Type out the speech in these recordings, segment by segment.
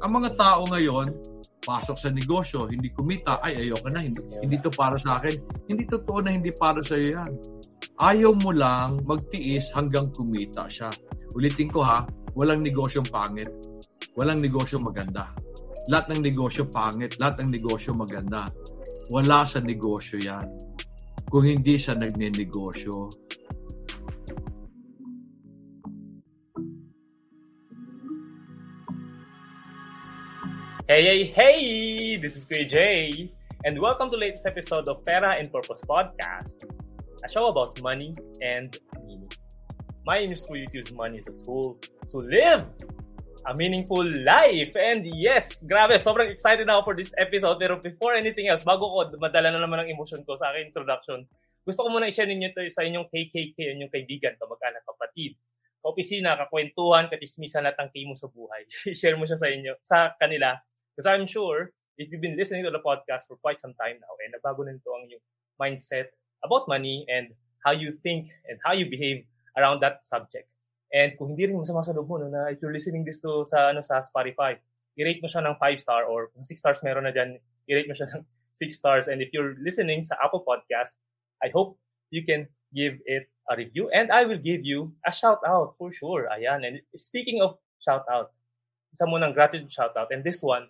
Ang mga tao ngayon, pasok sa negosyo, hindi kumita, ay ayoko na, hindi, hindi to para sa akin. Hindi totoo na hindi para sa iyo yan. Ayaw mo lang magtiis hanggang kumita siya. Ulitin ko ha, walang negosyong pangit. Walang negosyo maganda. Lahat ng negosyo pangit, lahat ng negosyo maganda. Wala sa negosyo yan. Kung hindi sa nagne-negosyo. Hey, hey, hey! This is Kuya Jay, and welcome to the latest episode of Pera and Purpose Podcast, a show about money and meaning. My aim is for you to use money as a tool to live a meaningful life. And yes, grabe, sobrang excited ako for this episode. Pero before anything else, bago ko madala na naman ang emotion ko sa aking introduction, gusto ko muna i-share ninyo ito sa inyong KKK, inyong kaibigan, kamag-anak, kapatid, kaopisina, kakwentuhan, katismisan at ang mo sa buhay. I-share mo siya sa inyo, sa kanila Because I'm sure if you've been listening to the podcast for quite some time now, and nabago na nito ang yung mindset about money and how you think and how you behave around that subject. And kung hindi rin masama sa loob mo, na if you're listening this to sa, ano, sa Spotify, i-rate mo siya ng 5 star or kung 6 stars meron na dyan, i-rate mo siya ng 6 stars. And if you're listening sa Apple Podcast, I hope you can give it a review and I will give you a shout out for sure. Ayan. And speaking of shout out, isa mo ng gratitude shout out. And this one,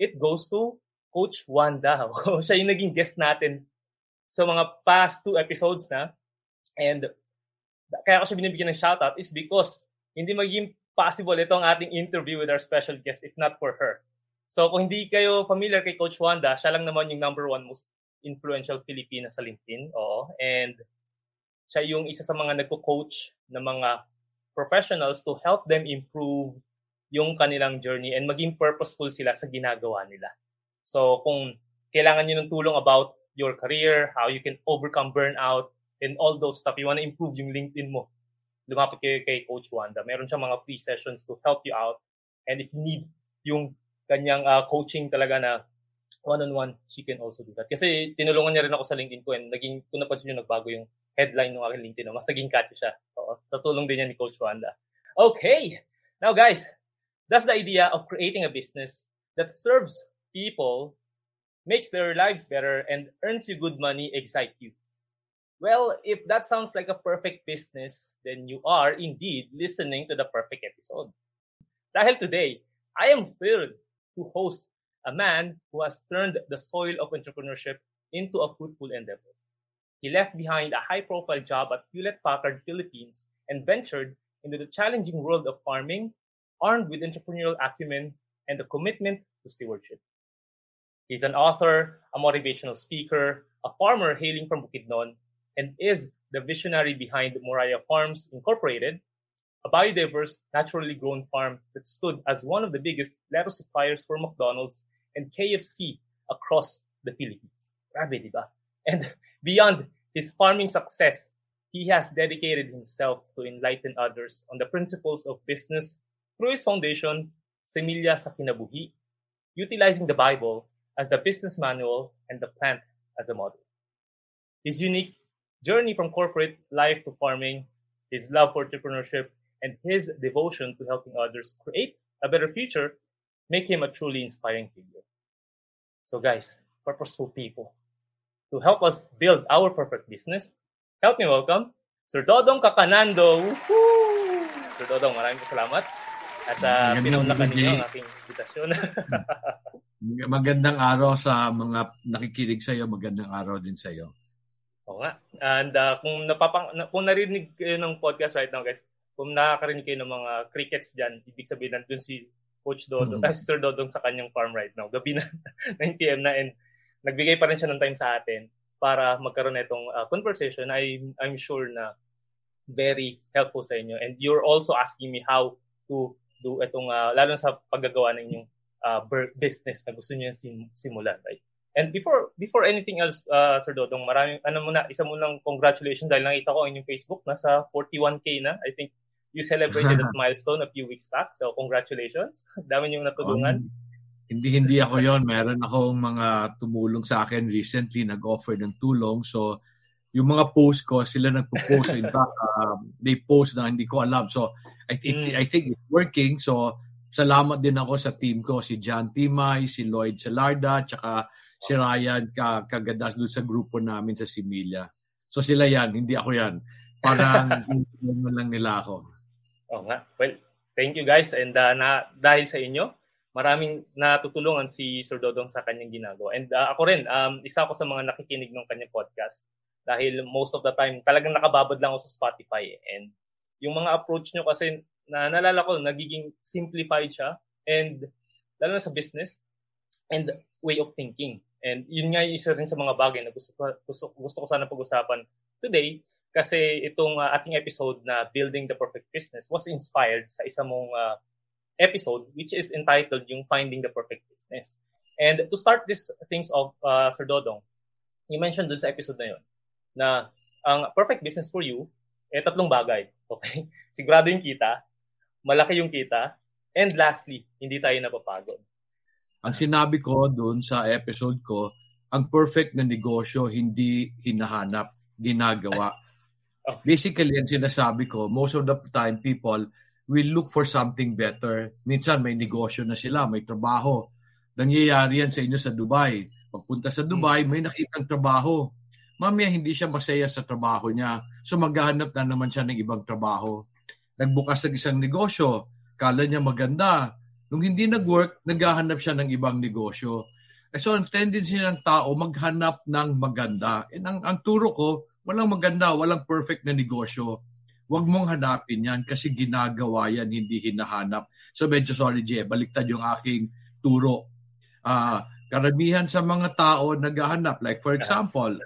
it goes to Coach Wanda. siya yung naging guest natin sa mga past two episodes na. And kaya ko siya binibigyan ng shoutout is because hindi magiging possible itong ating interview with our special guest if not for her. So kung hindi kayo familiar kay Coach Wanda, siya lang naman yung number one most influential Filipina sa LinkedIn. Oo. And siya yung isa sa mga nagko-coach ng mga professionals to help them improve yung kanilang journey and maging purposeful sila sa ginagawa nila. So kung kailangan niyo ng tulong about your career, how you can overcome burnout, and all those stuff, you want to improve yung LinkedIn mo, lumapit kayo kay Coach Wanda. Meron siyang mga free sessions to help you out. And if you need yung kanyang uh, coaching talaga na one-on-one, she can also do that. Kasi tinulungan niya rin ako sa LinkedIn ko and naging, kung napansin nyo, nagbago yung headline ng aking LinkedIn. Mas naging catchy siya. Oo, tatulong din niya ni Coach Wanda. Okay! Now guys, That's the idea of creating a business that serves people, makes their lives better, and earns you good money, excite you. Well, if that sounds like a perfect business, then you are indeed listening to the perfect episode. Dahil today, I am thrilled to host a man who has turned the soil of entrepreneurship into a fruitful endeavor. He left behind a high profile job at Hewlett Packard Philippines and ventured into the challenging world of farming, armed with entrepreneurial acumen and a commitment to stewardship. He's an author, a motivational speaker, a farmer hailing from Bukidnon, and is the visionary behind Moraya Farms Incorporated, a biodiverse, naturally grown farm that stood as one of the biggest lettuce suppliers for McDonald's and KFC across the Philippines. And beyond his farming success, he has dedicated himself to enlighten others on the principles of business through his foundation, Semilla sa Kinabuhi, utilizing the Bible as the business manual and the plant as a model. His unique journey from corporate life to farming, his love for entrepreneurship, and his devotion to helping others create a better future make him a truly inspiring figure. So, guys, purposeful people, to help us build our perfect business, help me welcome Sir Dodong Kakanando. Woo-hoo! Sir Dodong, maraming salamat. At uh, pinaunlakan ninyo ang aking invitasyon. magandang araw sa mga nakikinig sa iyo, magandang araw din sa iyo. Oo nga. And uh, kung napapang kung narinig kayo ng podcast right now, guys, kung nakakarinig kayo ng mga crickets diyan, ibig sabihin nandun si Coach Dodo, mm-hmm. uh, Sir Dodong sa kanyang farm right now. Gabi na 9 PM na and nagbigay pa rin siya ng time sa atin para magkaroon itong uh, conversation. I I'm sure na very helpful sa inyo. And you're also asking me how to do itong uh, lalo sa paggagawa ng inyong uh, business na gusto niyo sim- simulan, right? And before before anything else, uh, Sir Dodong, maraming ano muna, isa mo lang congratulations dahil nakita ko ang inyong Facebook nasa 41k na. I think you celebrated that milestone a few weeks back. So congratulations. Dami niyong natulungan. Um, hindi hindi ako 'yon. Meron akong mga tumulong sa akin recently, nag-offer ng tulong. So yung mga post ko, sila nagpo-post. In fact, uh, they post na hindi ko alam. So, I, it, mm. I think it's working. So, salamat din ako sa team ko, si John Timay, si Lloyd Salarda, tsaka si Ryan Kagadas doon sa grupo namin sa Similia. So sila yan, hindi ako yan. Parang lang nila ako. Oo nga. Well, thank you guys. And uh, na, dahil sa inyo, maraming natutulungan si Sir Dodong sa kanyang ginagawa. And uh, ako rin, um, isa ako sa mga nakikinig ng kanyang podcast. Dahil most of the time, talagang nakababad lang ako sa Spotify. And yung mga approach nyo kasi, na nalala ko, nagiging simplified siya. And lalo na sa business and way of thinking. And yun nga yung isa rin sa mga bagay na gusto, gusto, gusto ko sana pag-usapan today kasi itong uh, ating episode na Building the Perfect Business was inspired sa isa mong uh, episode which is entitled yung Finding the Perfect Business. And to start this things of uh, Sir Dodong, you mentioned dun sa episode na yun na ang perfect business for you eh tatlong bagay. Okay? Sigurado yung kita, malaki yung kita, and lastly, hindi tayo napapagod. Ang sinabi ko doon sa episode ko, ang perfect na negosyo hindi hinahanap, ginagawa. Basically, ang sinasabi ko, most of the time people will look for something better. Minsan may negosyo na sila, may trabaho. Nangyayari yan sa inyo sa Dubai. Pagpunta sa Dubai, may nakitang trabaho. Mamaya hindi siya masaya sa trabaho niya. So maghahanap na naman siya ng ibang trabaho. Nagbukas ng isang negosyo. Kala niya maganda. Nung hindi nag-work, naghahanap siya ng ibang negosyo. So ang tendency ng tao maghanap ng maganda. And ang, ang turo ko, Walang maganda, walang perfect na negosyo. Huwag mong hanapin yan kasi ginagawa yan, hindi hinahanap. So medyo sorry, Jay, baliktad yung aking turo. Uh, karamihan sa mga tao naghahanap. Like for example,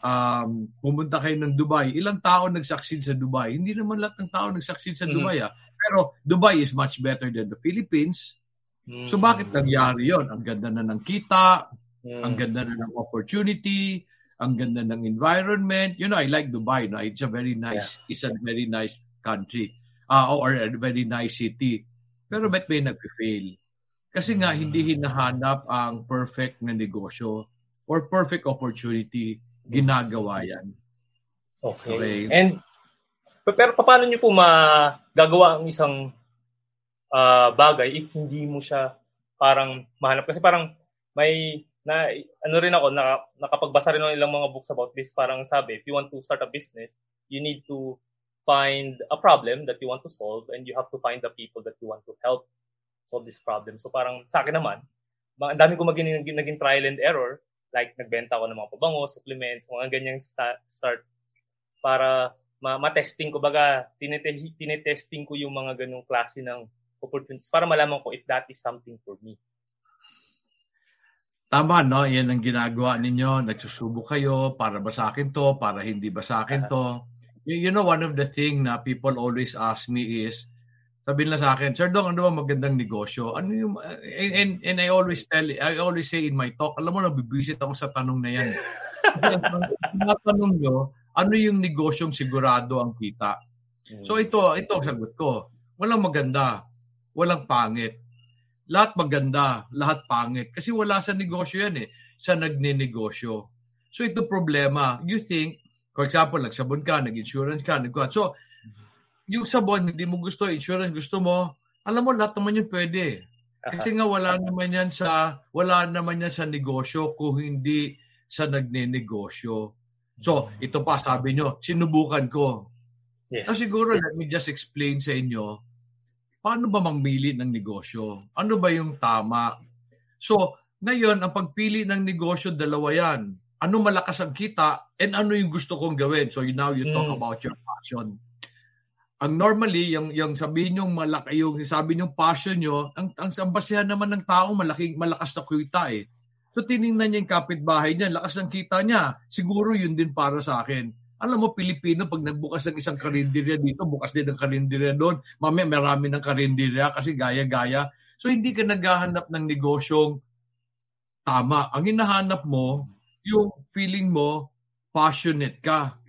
um, pumunta kayo ng Dubai. Ilang tao nag-succeed sa Dubai? Hindi naman lahat ng tao nag-succeed sa mm-hmm. Dubai. Ah. Pero Dubai is much better than the Philippines. Mm-hmm. So bakit nangyari yon? Ang ganda na ng kita, mm-hmm. ang ganda na ng opportunity, ang ganda ng environment. You know, I like Dubai. No? It's a very nice, yeah. it's a very nice country. Uh, or a very nice city. Pero ba't may nag-fail? Kasi nga, hindi hinahanap ang perfect na negosyo or perfect opportunity. Ginagawa yan. Okay. okay. And, pero paano nyo po magagawa ang isang uh, bagay if hindi mo siya parang mahanap? Kasi parang may na ano rin ako, na, nakapagbasa rin ng ilang mga books about this, parang sabi, if you want to start a business, you need to find a problem that you want to solve and you have to find the people that you want to help solve this problem. So parang sa akin naman, ang dami ko maging naging trial and error, like nagbenta ako ng mga pabango, supplements, mga ganyang sta- start para ma- ma-testing ko baga, tinete- tinetesting ko yung mga ganong klase ng opportunities para malaman ko if that is something for me. Tama, no? Yan ang ginagawa ninyo. Nagsusubok kayo para ba sa akin to, para hindi ba sa akin to. You, you know, one of the thing na people always ask me is, sabi nila sa akin, Sir Dong, ano ba magandang negosyo? Ano yung, and, and, and I always tell, I always say in my talk, alam mo, nabibisit ako sa tanong na yan. Tinatanong nyo, ano yung negosyong sigurado ang kita? So ito, ito ang sagot ko. Walang maganda, walang pangit lahat maganda, lahat pangit. Kasi wala sa negosyo yan eh. Sa nagne-negosyo. So ito problema. You think, for example, nagsabon ka, nag-insurance ka, nag So, yung sabon, hindi mo gusto, insurance gusto mo, alam mo, lahat naman yun pwede. Kasi nga wala naman yan sa, wala naman yan sa negosyo kung hindi sa nagne-negosyo. So, ito pa, sabi nyo, sinubukan ko. Yes. So, siguro, let me just explain sa inyo paano ba mamili ng negosyo? Ano ba yung tama? So, ngayon, ang pagpili ng negosyo, dalawa yan. Ano malakas ang kita and ano yung gusto kong gawin. So, now you talk mm. about your passion. Ang normally, yung, yung sabihin yung malaki, yung sabi yung passion nyo, ang, ang, basihan naman ng tao, malaking, malakas na kita eh. So, tiningnan niya yung kapitbahay niya, lakas ng kita niya. Siguro yun din para sa akin. Alam mo, Pilipino, pag nagbukas ng isang karinderya dito, bukas din ng karinderya doon. Mamaya marami ng karinderya kasi gaya-gaya. So, hindi ka naghahanap ng negosyong tama. Ang hinahanap mo, yung feeling mo, passionate ka.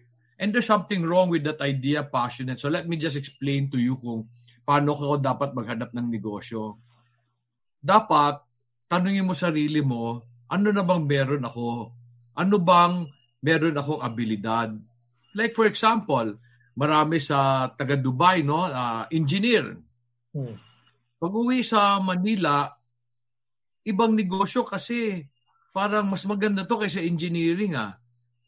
And there's something wrong with that idea, passionate. So, let me just explain to you kung paano ko dapat maghanap ng negosyo. Dapat, tanungin mo sarili mo, ano na bang meron ako? Ano bang meron akong abilidad? Like for example, marami sa taga Dubai no, uh, engineer. Hmm. Pag uwi sa Manila, ibang negosyo kasi parang mas maganda to kaysa engineering ah.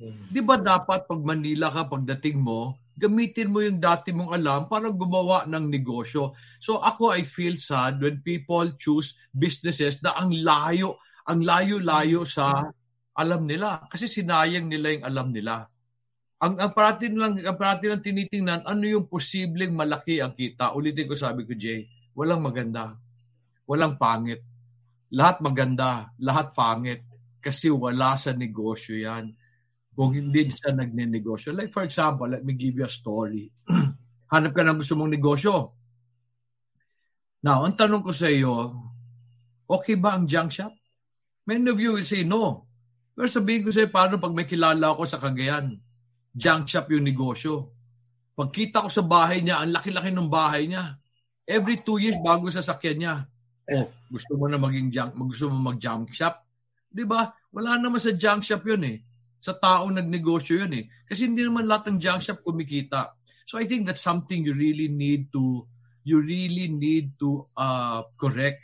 Di ba dapat pag Manila ka pagdating mo, gamitin mo yung dati mong alam para gumawa ng negosyo. So ako I feel sad when people choose businesses na ang layo, ang layo-layo sa alam nila kasi sinayang nila yung alam nila. Ang ang parati lang ang parati lang tinitingnan ano yung posibleng malaki ang kita. Ulitin ko sabi ko Jay, walang maganda. Walang pangit. Lahat maganda, lahat pangit kasi wala sa negosyo 'yan kung hindi siya nagne-negosyo. Like for example, let me give you a story. Hanap ka ng gusto mong negosyo. Now, ang tanong ko sa iyo, okay ba ang junk shop? Many of you will say no. Pero sabihin ko sa iyo, paano pag may kilala ako sa Cagayan? Junk shop yung negosyo. Pagkita ko sa bahay niya, ang laki-laki ng bahay niya. Every two years, bago sa sakyan niya. Oh, gusto mo na maging junk, gusto mo mag-junk shop? Di ba? Wala naman sa junk shop yun eh sa taong nagnegosyo yun eh. Kasi hindi naman lahat ng junk shop kumikita. So I think that's something you really need to you really need to uh, correct.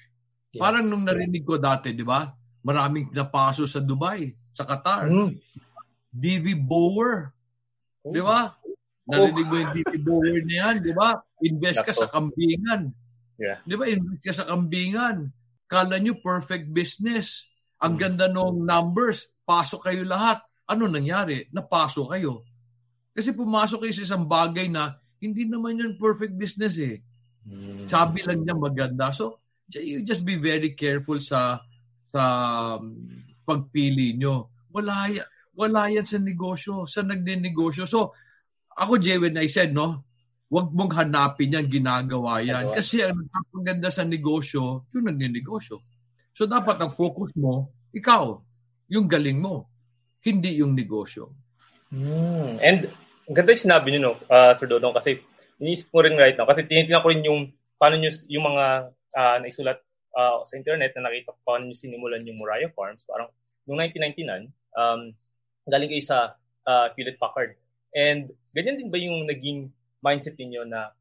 Yeah. Parang nung narinig ko dati, di ba? Maraming napaso sa Dubai, sa Qatar. Mm. DV Bower. Oh. Di ba? Narinig mo yung DV Bower na yan, di ba? Invest ka sa kambingan. Yeah. Di ba? Invest ka sa kambingan. Kala nyo perfect business. Ang mm. ganda ng numbers. Pasok kayo lahat ano nangyari? Napasok kayo. Kasi pumasok kayo sa isang bagay na hindi naman yun perfect business eh. Hmm. Sabi lang niya maganda. So, you just be very careful sa sa um, pagpili nyo. Wala, wala yan sa negosyo, sa nagne-negosyo. So, ako, Jay, when I said, no, wag mong hanapin yan, ginagawa yan. Kasi ang napaganda sa negosyo, yung nagne-negosyo. So, dapat ang focus mo, ikaw, yung galing mo hindi yung negosyo. Mm. And ang ganda yung sinabi niyo, no, uh, Sir Dodong, kasi iniisip ko rin right now, kasi tinitingnan ko rin yung paano nyo, yung mga uh, naisulat uh, sa internet na nakita ko paano nyo sinimulan yung Moriah Farms. Parang noong 1999, um, galing kayo sa uh, Hewlett Packard. And ganyan din ba yung naging mindset niyo na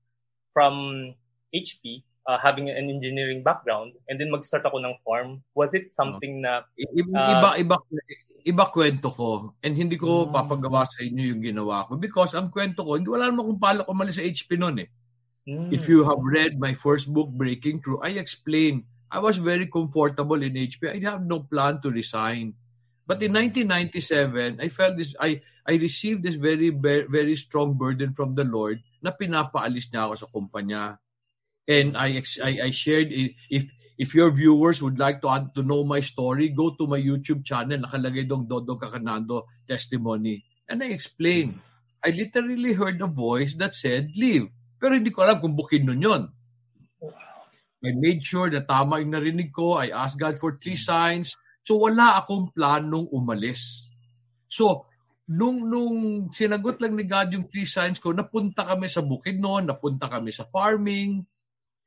from HP, uh, having an engineering background, and then mag-start ako ng farm, was it something na... Uh, iba, iba, iba kwento ko and hindi ko mm. papagawa sa inyo yung ginawa ko because ang kwento ko, hindi wala naman kung paano ko mali sa HP noon eh. Mm. If you have read my first book, Breaking Through, I explain I was very comfortable in HP. I have no plan to resign. But in 1997, I felt this, I, I received this very, very strong burden from the Lord na pinapaalis niya ako sa kumpanya. And I, I, I shared, if, If your viewers would like to to know my story, go to my YouTube channel. Nakalagay dong Dodo Kakanando testimony. And I explain. I literally heard a voice that said, leave. Pero hindi ko alam kung bukin nun yun. I made sure na tama yung narinig ko. I asked God for three signs. So wala akong planong umalis. So, nung, nung sinagot lang ni God yung three signs ko, napunta kami sa bukid noon, napunta kami sa farming,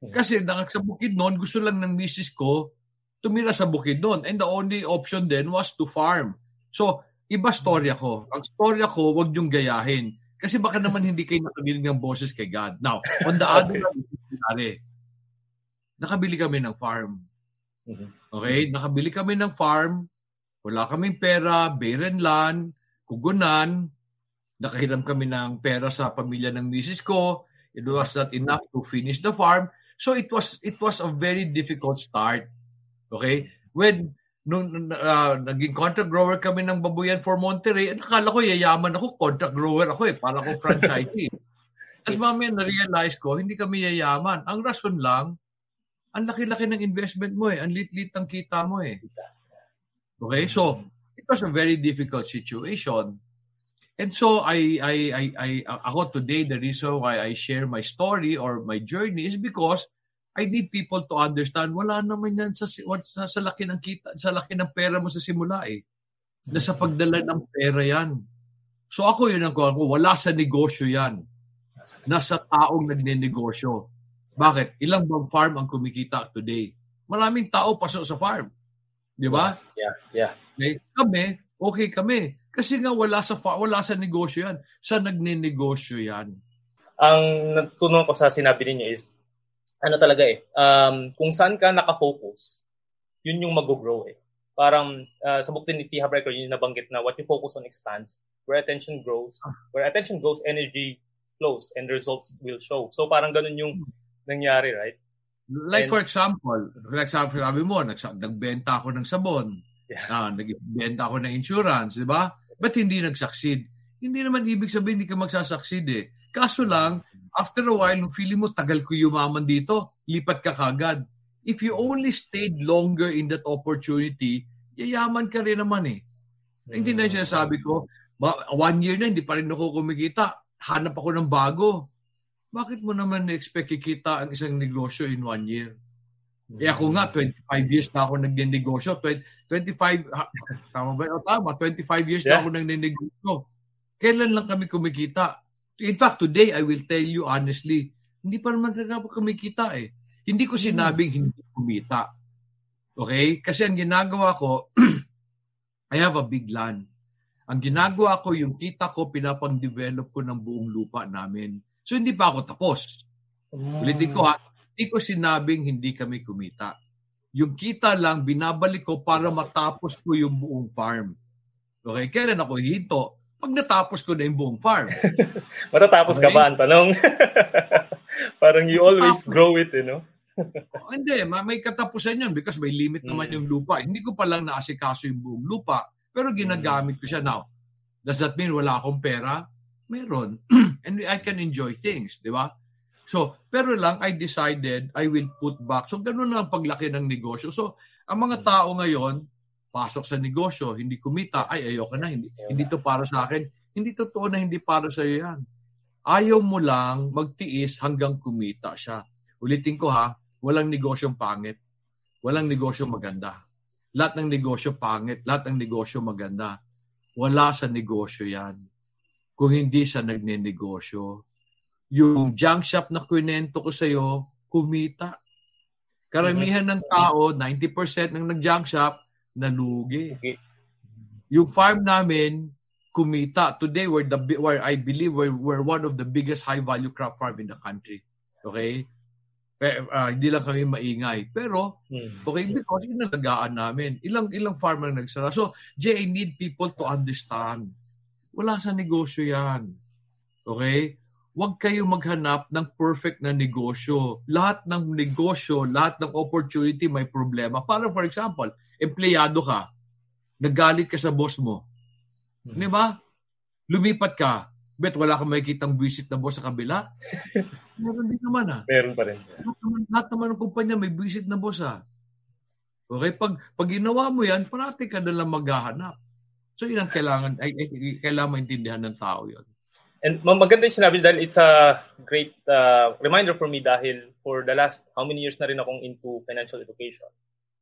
kasi sa bukid noon, gusto lang ng misis ko tumira sa bukid noon. And the only option then was to farm. So, iba storya ko. Ang storya ko, wag niyong gayahin. Kasi baka naman hindi kayo nakabilig ng boses kay God. Now, on the other hand, nakabili kami ng farm. Mm-hmm. Okay? Nakabili kami ng farm. Wala kaming pera, barren land, kugunan. Nakahiram kami ng pera sa pamilya ng misis ko. It was not enough to finish the farm. So it was it was a very difficult start. Okay? When nung uh, naging contract grower kami ng babuyan for Monterrey, nakala ko yayaman ako, contract grower ako eh, para ko franchisee. Tapos mamaya na-realize ko, hindi kami yayaman. Ang rason lang, ang laki-laki ng investment mo eh, ang lit-lit ng kita mo eh. Okay? So, it was a very difficult situation. And so I, I, I, I, ako today, the reason why I share my story or my journey is because I need people to understand, wala naman yan sa, sa, sa laki ng kita, sa laki ng pera mo sa simula eh. Na sa pagdala ng pera yan. So ako yun ang ko, wala sa negosyo yan. Nasa taong nagne-negosyo. Bakit? Ilang bang farm ang kumikita today? Maraming tao pasok sa farm. Di ba? Yeah, yeah. Okay? Kami, okay kami. Kasi nga wala sa wala sa negosyo yan. Sa nagne-negosyo yan. Ang natutunan ko sa sinabi niyo is ano talaga eh, um, kung saan ka nakafocus, yun yung mag-grow eh. Parang uh, sa book din ni T. Brecker, yun yung nabanggit na what you focus on expands. Where attention grows, where attention goes, energy flows and results will show. So parang ganun yung nangyari, right? Like and, for example, like example, sabi mo, nagbenta ako ng sabon, yeah. ah, nagbenta ako ng insurance, di ba? Ba't hindi nag-succeed? Hindi naman ibig sabihin hindi ka magsasucceed eh. Kaso lang, after a while, feeling mo tagal ko yumaman dito, lipat ka kagad. If you only stayed longer in that opportunity, yayaman ka rin naman eh. Mm-hmm. Hindi na siya sabi ko, one year na, hindi pa rin ako kumikita. Hanap ako ng bago. Bakit mo naman na-expect kikita ang isang negosyo in one year? Eh ako nga, 25 years na ako nagnenegosyo. 25, tama ba? O, tama, 25 years yeah. na ako nagnenegosyo. Kailan lang kami kumikita? In fact, today, I will tell you honestly, hindi pa naman talaga kumikita eh. Hindi ko sinabing hindi kumita. Okay? Kasi ang ginagawa ko, I have a big land. Ang ginagawa ko, yung kita ko, pinapang-develop ko ng buong lupa namin. So, hindi pa ako tapos. Ulitin ko ha, hindi ko sinabing hindi kami kumita. Yung kita lang, binabalik ko para matapos ko yung buong farm. Okay? Kailan ako hinto? pag natapos ko na yung buong farm. Matatapos okay? ka ba ang tanong? Parang you always Tapos. grow it, you know? oh, hindi, may katapusan yun because may limit naman mm. yung lupa. Hindi ko pa lang naasikaso yung buong lupa, pero ginagamit ko siya now. Does that mean wala akong pera? Meron. And I can enjoy things, di ba? So, pero lang, I decided I will put back. So, ganun na ang paglaki ng negosyo. So, ang mga tao ngayon, pasok sa negosyo, hindi kumita, ay ayoko na, hindi, hindi to para sa akin. Hindi totoo na hindi para sa iyo yan. Ayaw mo lang magtiis hanggang kumita siya. Ulitin ko ha, walang negosyong pangit. Walang negosyo maganda. Lahat ng negosyo pangit, lahat ng negosyo maganda. Wala sa negosyo yan. Kung hindi sa nagnenegosyo. Yung junk shop na kwento ko sa iyo, kumita. Karamihan ng tao, 90% ng nag-junk shop, nalugi. Okay. Yung farm namin, kumita. Today, we're the, where I believe we're, we're one of the biggest high-value crop farm in the country. Okay? Uh, hindi lang kami maingay. Pero, hmm. okay, because yung nalagaan namin, ilang ilang farmer nagsara. So, Jay, I need people to understand. Wala sa negosyo yan. Okay? Huwag kayo maghanap ng perfect na negosyo. Lahat ng negosyo, lahat ng opportunity may problema. Para for example, empleyado ka, nagalit ka sa boss mo. Hmm. Di ba? Lumipat ka, bet wala kang makikitang visit na boss sa kabila. Meron din naman ah. Meron pa rin. Lahat naman, lahat naman ng kumpanya may visit na boss ah. Okay, pag pag ginawa mo 'yan, parati ka na lang maghahanap. So yun ang kailangan ay, ay, kailangan maintindihan ng tao 'yon. And maganda yung sinabi dahil it's a great uh, reminder for me dahil for the last how many years na rin akong into financial education.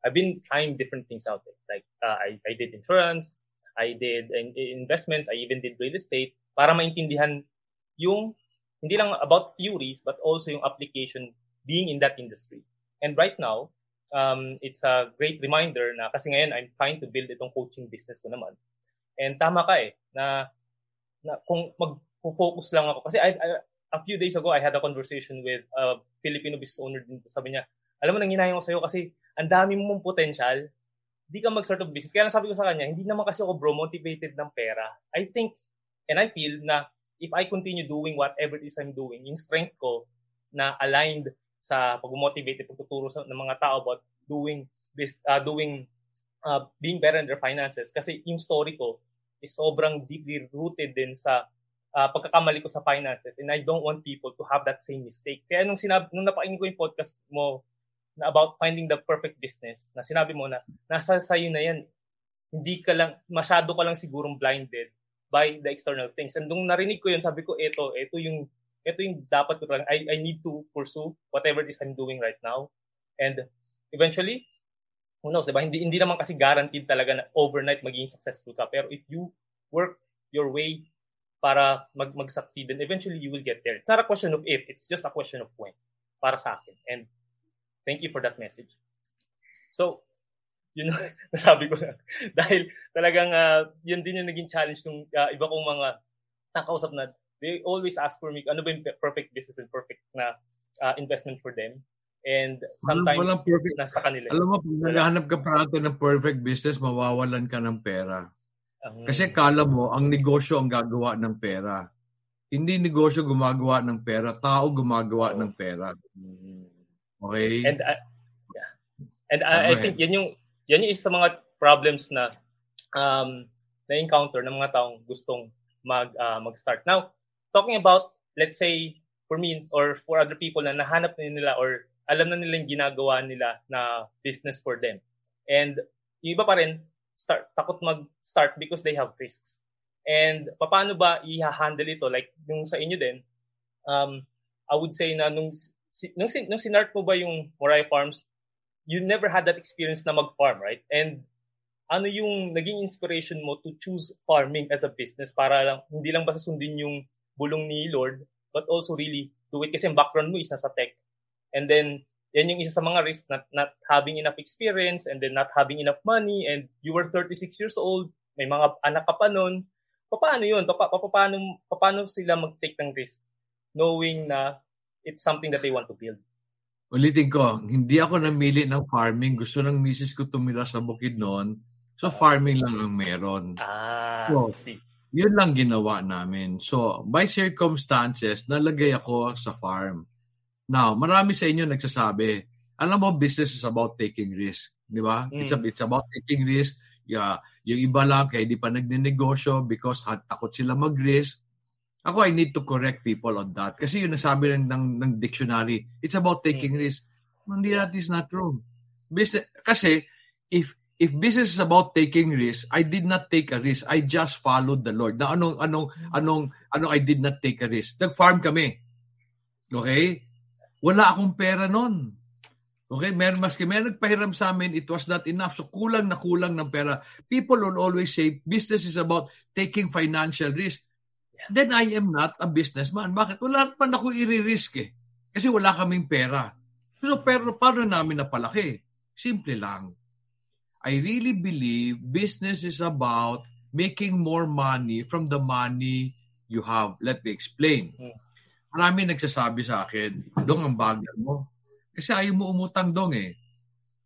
I've been trying different things out there. Like uh, I, I did insurance, I did in, investments, I even did real estate para maintindihan yung hindi lang about theories but also yung application being in that industry. And right now, um, it's a great reminder na kasi ngayon I'm trying to build itong coaching business ko naman. And tama ka eh, na, na kung mag-focus lang ako. Kasi I, I, a few days ago, I had a conversation with a Filipino business owner din. Sabi niya, alam mo, nanginayang ko sa'yo kasi ang dami mong potential, di ka mag-start of business. Kaya sabi ko sa kanya, hindi naman kasi ako bro motivated ng pera. I think, and I feel na if I continue doing whatever it is I'm doing, yung strength ko na aligned sa pag-motivate, pagtuturo sa, ng mga tao about doing this, uh, doing, uh, being better in their finances. Kasi yung story ko is sobrang deeply rooted din sa uh, pagkakamali ko sa finances and I don't want people to have that same mistake. Kaya nung sinabi, nung napakinggan ko yung podcast mo na about finding the perfect business na sinabi mo na nasa sayo na yan. Hindi ka lang, masyado ka lang sigurong blinded by the external things. And nung narinig ko yun, sabi ko, eto, eto yung, eto yung dapat ko lang, I, I need to pursue whatever it is I'm doing right now. And eventually, who knows, diba? Hindi, hindi naman kasi guaranteed talaga na overnight maging successful ka. Pero if you work your way para mag, mag-succeed, then eventually you will get there. It's not a question of if, it's just a question of when para sa akin. And Thank you for that message. So, yun na nasabi ko na. Dahil talagang uh, yun din yung naging challenge ng uh, iba kong mga nakausap na they always ask for me ano ba yung perfect business and perfect na uh, investment for them. And sometimes, walang perfect. nasa kanila. Alam mo, pag naghahanap ka parati ng perfect business, mawawalan ka ng pera. Kasi kala mo, ang negosyo ang gagawa ng pera. Hindi negosyo gumagawa ng pera, tao gumagawa ng pera. Okay? And uh, yeah. And uh, I think yan yung yan yung isa sa mga problems na um na encounter ng mga taong gustong mag uh, mag-start. Now, talking about let's say for me or for other people na nahanap na nila or alam na nila yung ginagawa nila na business for them. And yung iba pa rin start takot mag-start because they have risks. And paano ba i-handle ito like yung sa inyo din um I would say na nung nung, nung sinart mo ba yung Moray Farms, you never had that experience na mag-farm, right? And ano yung naging inspiration mo to choose farming as a business para lang, hindi lang basta sundin yung bulong ni Lord, but also really do it kasi yung background mo is nasa tech. And then, yan yung isa sa mga risk, not, not having enough experience and then not having enough money and you were 36 years old, may mga anak ka pa nun. Paano yun? Pa, pa, paano, paano sila mag-take ng risk knowing na it's something that they want to build? Ulitin ko, hindi ako namili ng farming. Gusto ng misis ko tumira sa bukid noon. So, farming lang ang meron. Ah, Oh. see. Yun lang ginawa namin. So, by circumstances, nalagay ako sa farm. Now, marami sa inyo nagsasabi, alam mo, business is about taking risk. Di ba? Mm. It's, a- it's about taking risk. Yeah, yung iba lang, kaya di pa nagnenegosyo because ha- takot sila mag-risk. Ako, I need to correct people on that. Kasi yun nasabi ng, ng, ng dictionary, it's about taking risk. Hindi that is not true. Business, kasi, if if business is about taking risk, I did not take a risk. I just followed the Lord. Na anong anong anong ano I did not take a risk. Nag-farm kami. Okay? Wala akong pera noon. Okay, meron maski meron nagpahiram sa amin, it was not enough. So kulang na kulang ng pera. People will always say business is about taking financial risk. Then I am not a businessman. Bakit? Wala pa ako i-risk eh. Kasi wala kaming pera. So pero paano namin napalaki? Simple lang. I really believe business is about making more money from the money you have. Let me explain. Hmm. Marami nagsasabi sa akin, dong ang bagal mo. Kasi ayaw mo umutang dong eh.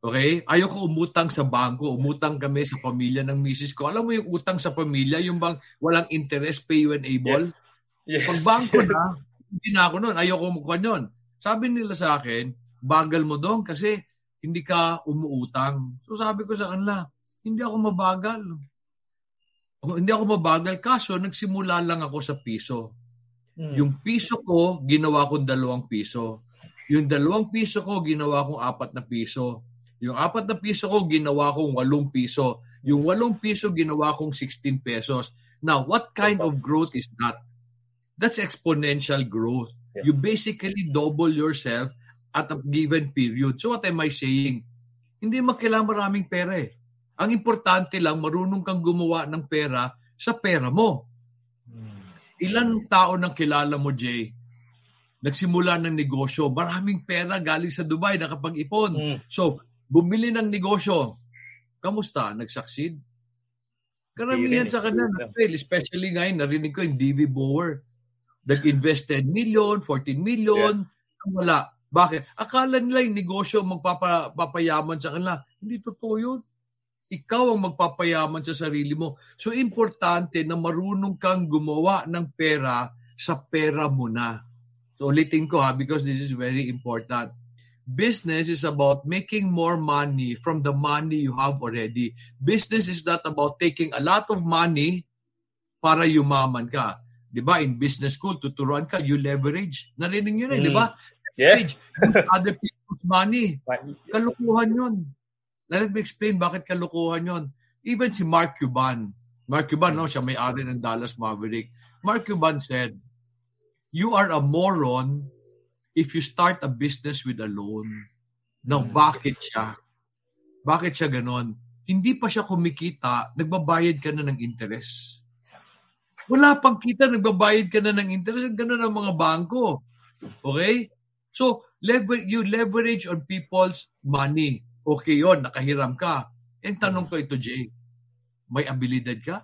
Okay? Ayaw ko umutang sa bangko. Umutang kami sa pamilya ng misis ko. Alam mo yung utang sa pamilya, yung bang walang interest, pay when able? Yes. yes. Pag bangko na, hindi na ako nun. Ayaw ko mukha nun. Sabi nila sa akin, bagal mo dong kasi hindi ka umuutang. So sabi ko sa kanila, hindi ako mabagal. O, hindi ako mabagal. Kaso, nagsimula lang ako sa piso. Hmm. Yung piso ko, ginawa kong dalawang piso. Yung dalawang piso ko, ginawa kong apat na piso. Yung apat na piso ko, ginawa kong walong piso. Yung walong piso, ginawa kong 16 pesos. Now, what kind of growth is that? That's exponential growth. Yeah. You basically double yourself at a given period. So what am I saying? Hindi mo kailangan maraming pera eh. Ang importante lang, marunong kang gumawa ng pera sa pera mo. Ilan tao nang kilala mo, Jay, nagsimula ng negosyo, maraming pera galing sa Dubai, nakapag-ipon. Hmm. So, bumili ng negosyo. Kamusta? Nag-succeed? Karamihan sa kanila, eh. nag-fail. Especially ngayon, narinig ko yung DV Bower. Nag-invested million, 14 million, wala. Bakit? Akala nila yung negosyo magpapayaman sa kanila. Hindi totoo yun. Ikaw ang magpapayaman sa sarili mo. So, importante na marunong kang gumawa ng pera sa pera mo na. So, ulitin ko ha, because this is very important. Business is about making more money from the money you have already. Business is not about taking a lot of money para yumaman ka. 'Di ba? In business school, tuturuan ka, you leverage. Narinig nyo na, eh, di ba? Yes. Other people's money. Kalukuhan yun. Let me explain bakit kalukuhan yun. Even si Mark Cuban, Mark Cuban, no, siya may-ari ng Dallas Mavericks. Mark Cuban said, you are a moron if you start a business with a loan. Now, bakit siya? Bakit siya ganon? Hindi pa siya kumikita, nagbabayad ka na ng interest. Wala pang kita, nagbabayad ka na ng interest. Ang Ganun ang mga bangko. Okay? So, lever- you leverage on people's money. Okay yon nakahiram ka. And tanong ko ito, Jay, may abilidad ka?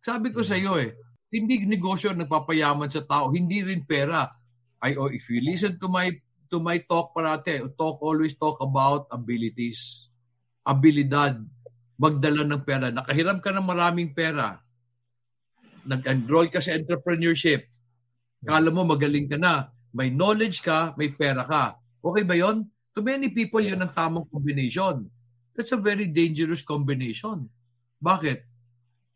Sabi ko sa iyo eh, hindi negosyo ang nagpapayaman sa tao, hindi rin pera. I, oh, if you listen to my to my talk parate, talk always talk about abilities. Abilidad. Magdala ng pera. Nakahiram ka ng maraming pera. Nag-enroll ka sa entrepreneurship. Kala mo magaling ka na. May knowledge ka, may pera ka. Okay ba yon? To many people, yun ang tamang combination. That's a very dangerous combination. Bakit?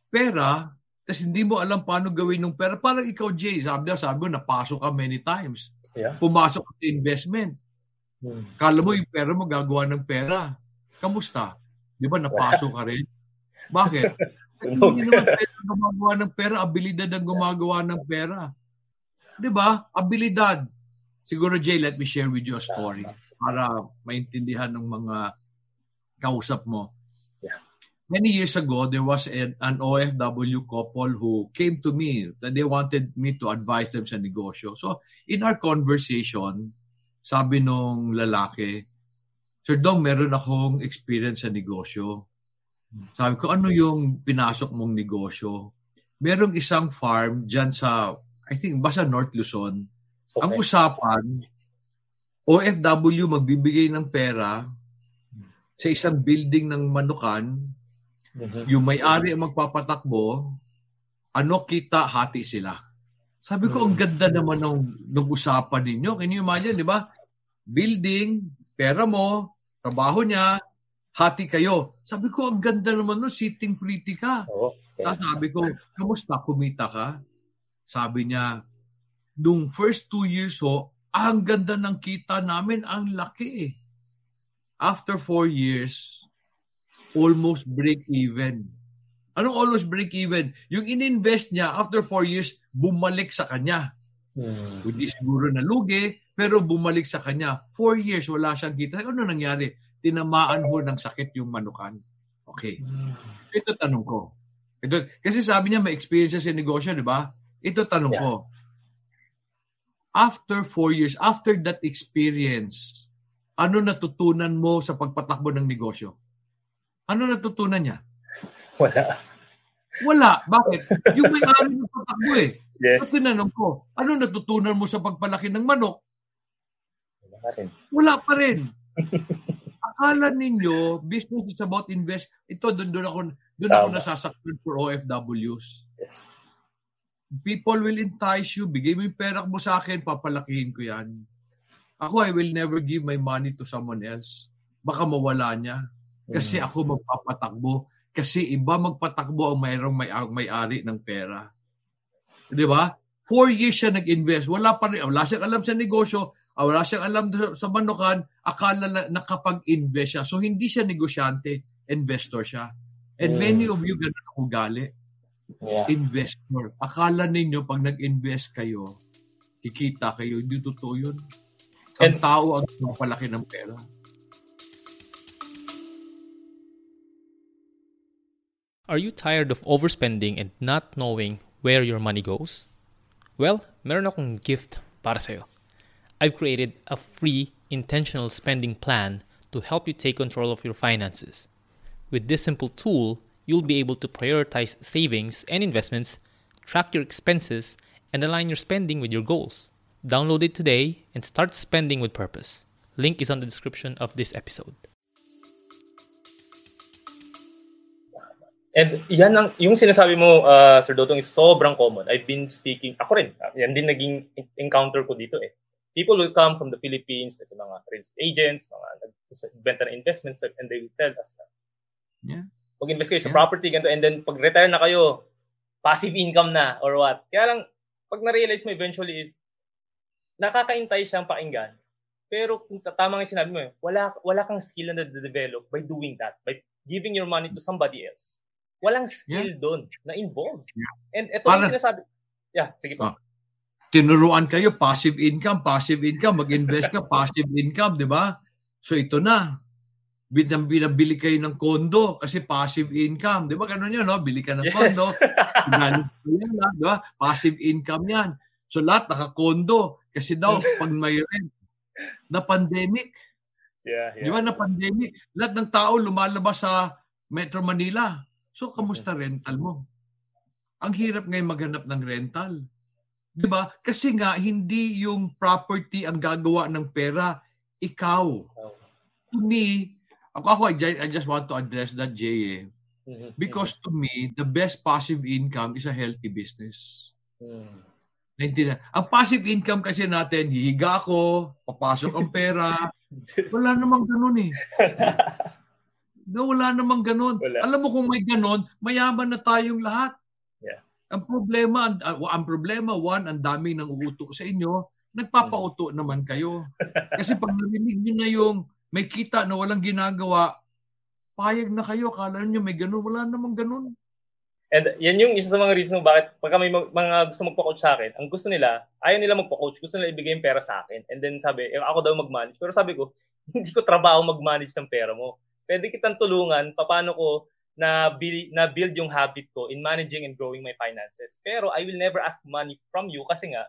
Pera, tapos hindi mo alam paano gawin ng pera. Parang ikaw, Jay, sabi, sabi mo, napasok ka many times. Yeah. Pumasok sa investment. Hmm. Kala mo yung pera mo gagawa ng pera. Kamusta? Di ba napasok ka rin? Bakit? Hindi naman pera gumagawa ng pera, abilidad ang gumagawa ng pera. Di ba? Abilidad. Siguro, Jay, let me share with you a story para maintindihan ng mga kausap mo. Yeah. Many years ago, there was an, an OFW couple who came to me that they wanted me to advise them sa negosyo. So, in our conversation, sabi nung lalaki, Sir Dong, meron akong experience sa negosyo. Sabi ko, ano yung pinasok mong negosyo? Merong isang farm dyan sa, I think, basta North Luzon. Ang Okay. usapan, OFW magbibigay ng pera sa isang building ng manukan, Mhm. yung may-ari ang magpapatakbo, ano kita, hati sila. Sabi ko, ang ganda naman ng, ng usapan ninyo. Can you imagine, di ba? Building, pera mo, trabaho niya, hati kayo. Sabi ko, ang ganda naman nun, sitting pretty ka. Okay. Sabi ko, kamusta, kumita ka? Sabi niya, nung first two years ho, ah, ang ganda ng kita namin, ang laki eh. After four years, almost break even. Anong almost break even? Yung ininvest niya, after four years, bumalik sa kanya. Hmm. Hindi siguro nalugi, pero bumalik sa kanya. Four years, wala siyang kita. Ano nangyari? Tinamaan ho ng sakit yung manukan. Okay. Ito tanong ko. Ito, kasi sabi niya may experience siya sa negosyo, di ba? Ito tanong Yeah. ko. After four years, after that experience, ano natutunan mo sa pagpatakbo ng negosyo? Ano natutunan niya? Wala. Wala. Bakit? Yung may-ari ng patakbo eh. Yes. At tinanong ko, ano natutunan mo sa pagpalaki ng manok? Wala ka rin. Wala pa rin. Akala ninyo, business is about invest. Ito, doon, doon ako, doon ako Tama. nasasaktan for OFWs. Yes. People will entice you. Bigay mo yung pera mo sa akin, papalakihin ko yan. Ako, I will never give my money to someone else. Baka mawala niya. Kasi Mhm. ako magpapatakbo. Kasi iba magpatakbo ang mayroong may, may-ari ng pera. Di ba? Four years siya nag-invest. Wala pa rin. Wala siyang alam sa negosyo. ah, Wala siyang alam sa, sa manukan. Akala na nakapag-invest siya. So, hindi siya negosyante. Investor siya. And Mm. many of you ganun ang ugali Yeah. investor. Akala ninyo pag nag-invest kayo, kikita kayo. Hindi totoo yun. Ang And- tao ang magpalaki ng pera. Are you tired of overspending and not knowing where your money goes? Well, meron akong gift para sa'yo. I've created a free intentional spending plan to help you take control of your finances. With this simple tool, you'll be able to prioritize savings and investments, track your expenses, and align your spending with your goals. Download it today and start spending with purpose. Link is on the description of this episode. And yan ang, yung sinasabi mo, uh, Sir Dotong, is sobrang common. I've been speaking, ako rin, uh, yan din naging encounter ko dito eh. People will come from the Philippines, kasi mga real agents, mga nagbenta ng investments, and they will tell us na, Yeah. Mag-invest kayo sa Yeah. property, ganito, and then pag retire na kayo, passive income na, or what. Kaya lang, pag na-realize mo eventually is, nakakaintay siyang pakinggan. Pero kung tama nga sinabi mo, eh, wala, wala kang skill na na-develop by doing that, by giving your money to somebody else. Walang skill doon na involved. Yeah. And ito Parang- yung sinasabi. Yeah, sige po. Ah. Tinuruan kayo, passive income, passive income, mag-invest ka, passive income, di ba? So ito na. Bin- Binabili kayo ng kondo kasi passive income. Di ba ganun yun, no? Bili ka ng Yes. kondo, yan, di ba? Passive income yan. So lahat naka-condo kasi daw pag may rent na pandemic, yeah, di yeah. ba na pandemic, lahat ng tao lumalabas sa Metro Manila. So kamusta rental mo? Ang hirap ngayon maghanap ng rental. 'Di ba? Kasi nga hindi yung property ang gagawa ng pera, ikaw. To me, ako, ako I, ju- I just want to address that Jay eh. Mhm. Because to me, the best passive income is a healthy business. Mhm. Naintindihan? Ang passive income kasi natin, hihiga ako, papasok ang pera. Wala namang ganun eh. No, wala namang ganun. Wala. Alam mo kung may ganun, mayaman na tayong lahat. Yeah. Ang problema, ang, ah, ang problema, one, ang dami ng uuto sa inyo, nagpapauto naman kayo. Kasi pag narinig nyo na yung may kita na walang ginagawa, payag na kayo, kala nyo may ganun, wala namang ganun. And yan yung isa sa mga reason bakit pagka may mga gusto magpa-coach sa akin, ang gusto nila, ayaw nila magpa-coach, gusto nila ibigay yung pera sa akin. And then sabi, eh, ako daw mag-manage. Pero sabi ko, hindi ko trabaho mag-manage ng pera mo. Pwede kitang tulungan paano ko na na build yung habit ko in managing and growing my finances. Pero I will never ask money from you kasi nga,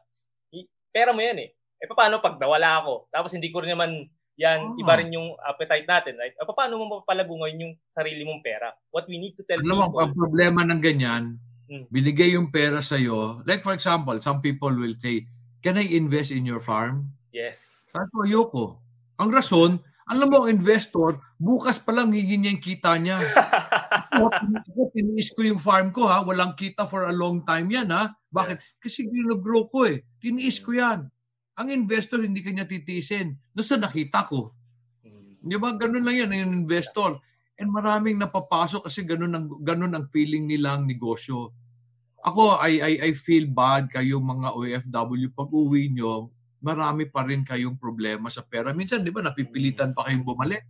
pera mo yan eh. Eh paano pag nawala ako? Tapos hindi ko rin naman yan, Ah. iba rin yung appetite natin, right? Eh, paano mo mapapalago ngayon yung sarili mong pera? What we need to tell mo, people. ang problema ng ganyan, Mm. binigay yung pera sa'yo. Like for example, some people will say, can I invest in your farm? Yes. Sabi ko, ayoko. Ang rason, alam mo, ang investor, bukas pa lang higin niya yung kita niya. Tiniis ko yung farm ko ha, walang kita for a long time yan ha. Bakit? Kasi gino-grow ko eh. Tiniis ko yan. Ang investor, hindi kanya titiisin. Nasa nakita ko. Di ba? Ganun lang yan, yung investor. And maraming napapasok kasi ganun ang, ganun ang feeling nilang negosyo. Ako, I, I, I feel bad kayo mga OFW pag uwi nyo, marami pa rin kayong problema sa pera. Minsan, di ba, napipilitan pa kayong bumalik.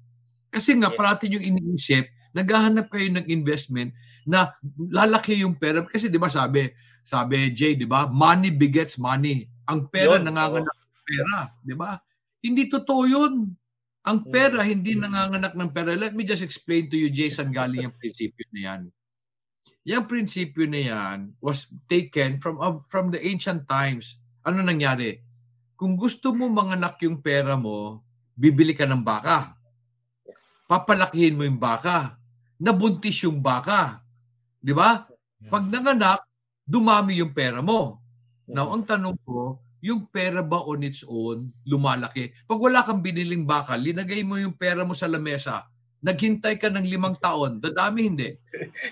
Kasi nga, Yes. parati yung iniisip, naghahanap kayo ng investment na lalaki yung pera. Kasi di ba sabi, sabi Jay, di ba, money begets money. Ang pera Yun, nanganganak ng pera. Di ba? Hindi totoo yun. Ang Mm. pera hindi nanganganak ng pera. Let me just explain to you, Jason, galing yung prinsipyo na yan. Yung prinsipyo na yan was taken from uh, from the ancient times. Ano nangyari? Kung gusto mo manganak yung pera mo, bibili ka ng baka. Papalakihin mo yung baka. Nabuntis yung baka. Di ba? Pag nanganak, dumami yung pera mo. Now, ang tanong ko, yung pera ba on its own lumalaki? Pag wala kang biniling bakal, linagay mo yung pera mo sa lamesa, naghintay ka ng limang taon, dadami hindi.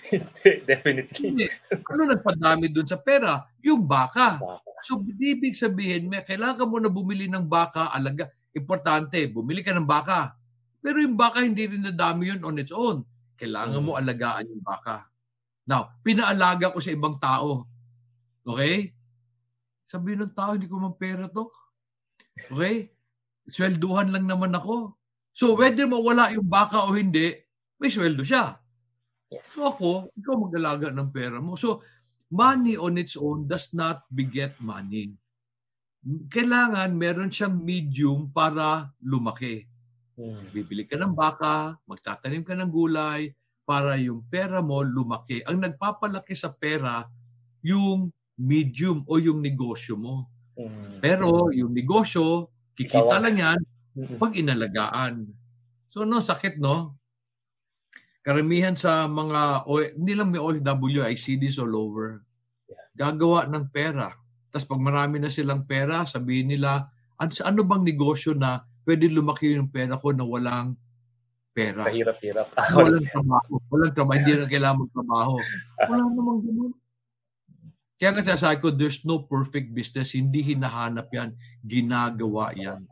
Definitely. Hindi. Ano nagpadami dun sa pera? Yung baka. So, ibig sabihin, may kailangan mo na bumili ng baka, alaga. Importante, bumili ka ng baka. Pero yung baka, hindi rin nadami yun on its own. Kailangan mo alagaan yung baka. Now, pinaalaga ko sa ibang tao. Okay? Sabi ng tao, hindi ko man pera to. Okay? Swelduhan lang naman ako. So, whether mawala yung baka o hindi, may sweldo siya. Yes. So ako, ikaw mag-alaga ng pera mo. So, money on its own does not beget money. Kailangan meron siyang medium para lumaki. Mm. Bibili ka ng baka, magtatanim ka ng gulay, para yung pera mo lumaki. Ang nagpapalaki sa pera, yung medium o yung negosyo mo. Mm. Pero yung negosyo, kikita lang yan pag inalagaan. So no, sakit no? Karamihan sa mga, hindi lang may OFW, I see this all over. Gagawa ng pera. Tapos pag marami na silang pera, sabihin nila, ano, sa ano bang negosyo na pwede lumaki yung pera ko na walang pera? Kahirap-hirap. walang trabaho. Walang trabaho. Hindi na kailangan magtrabaho. Wala namang ganun. Kaya kasi sabi ko, there's no perfect business. Hindi hinahanap yan. Ginagawa yan.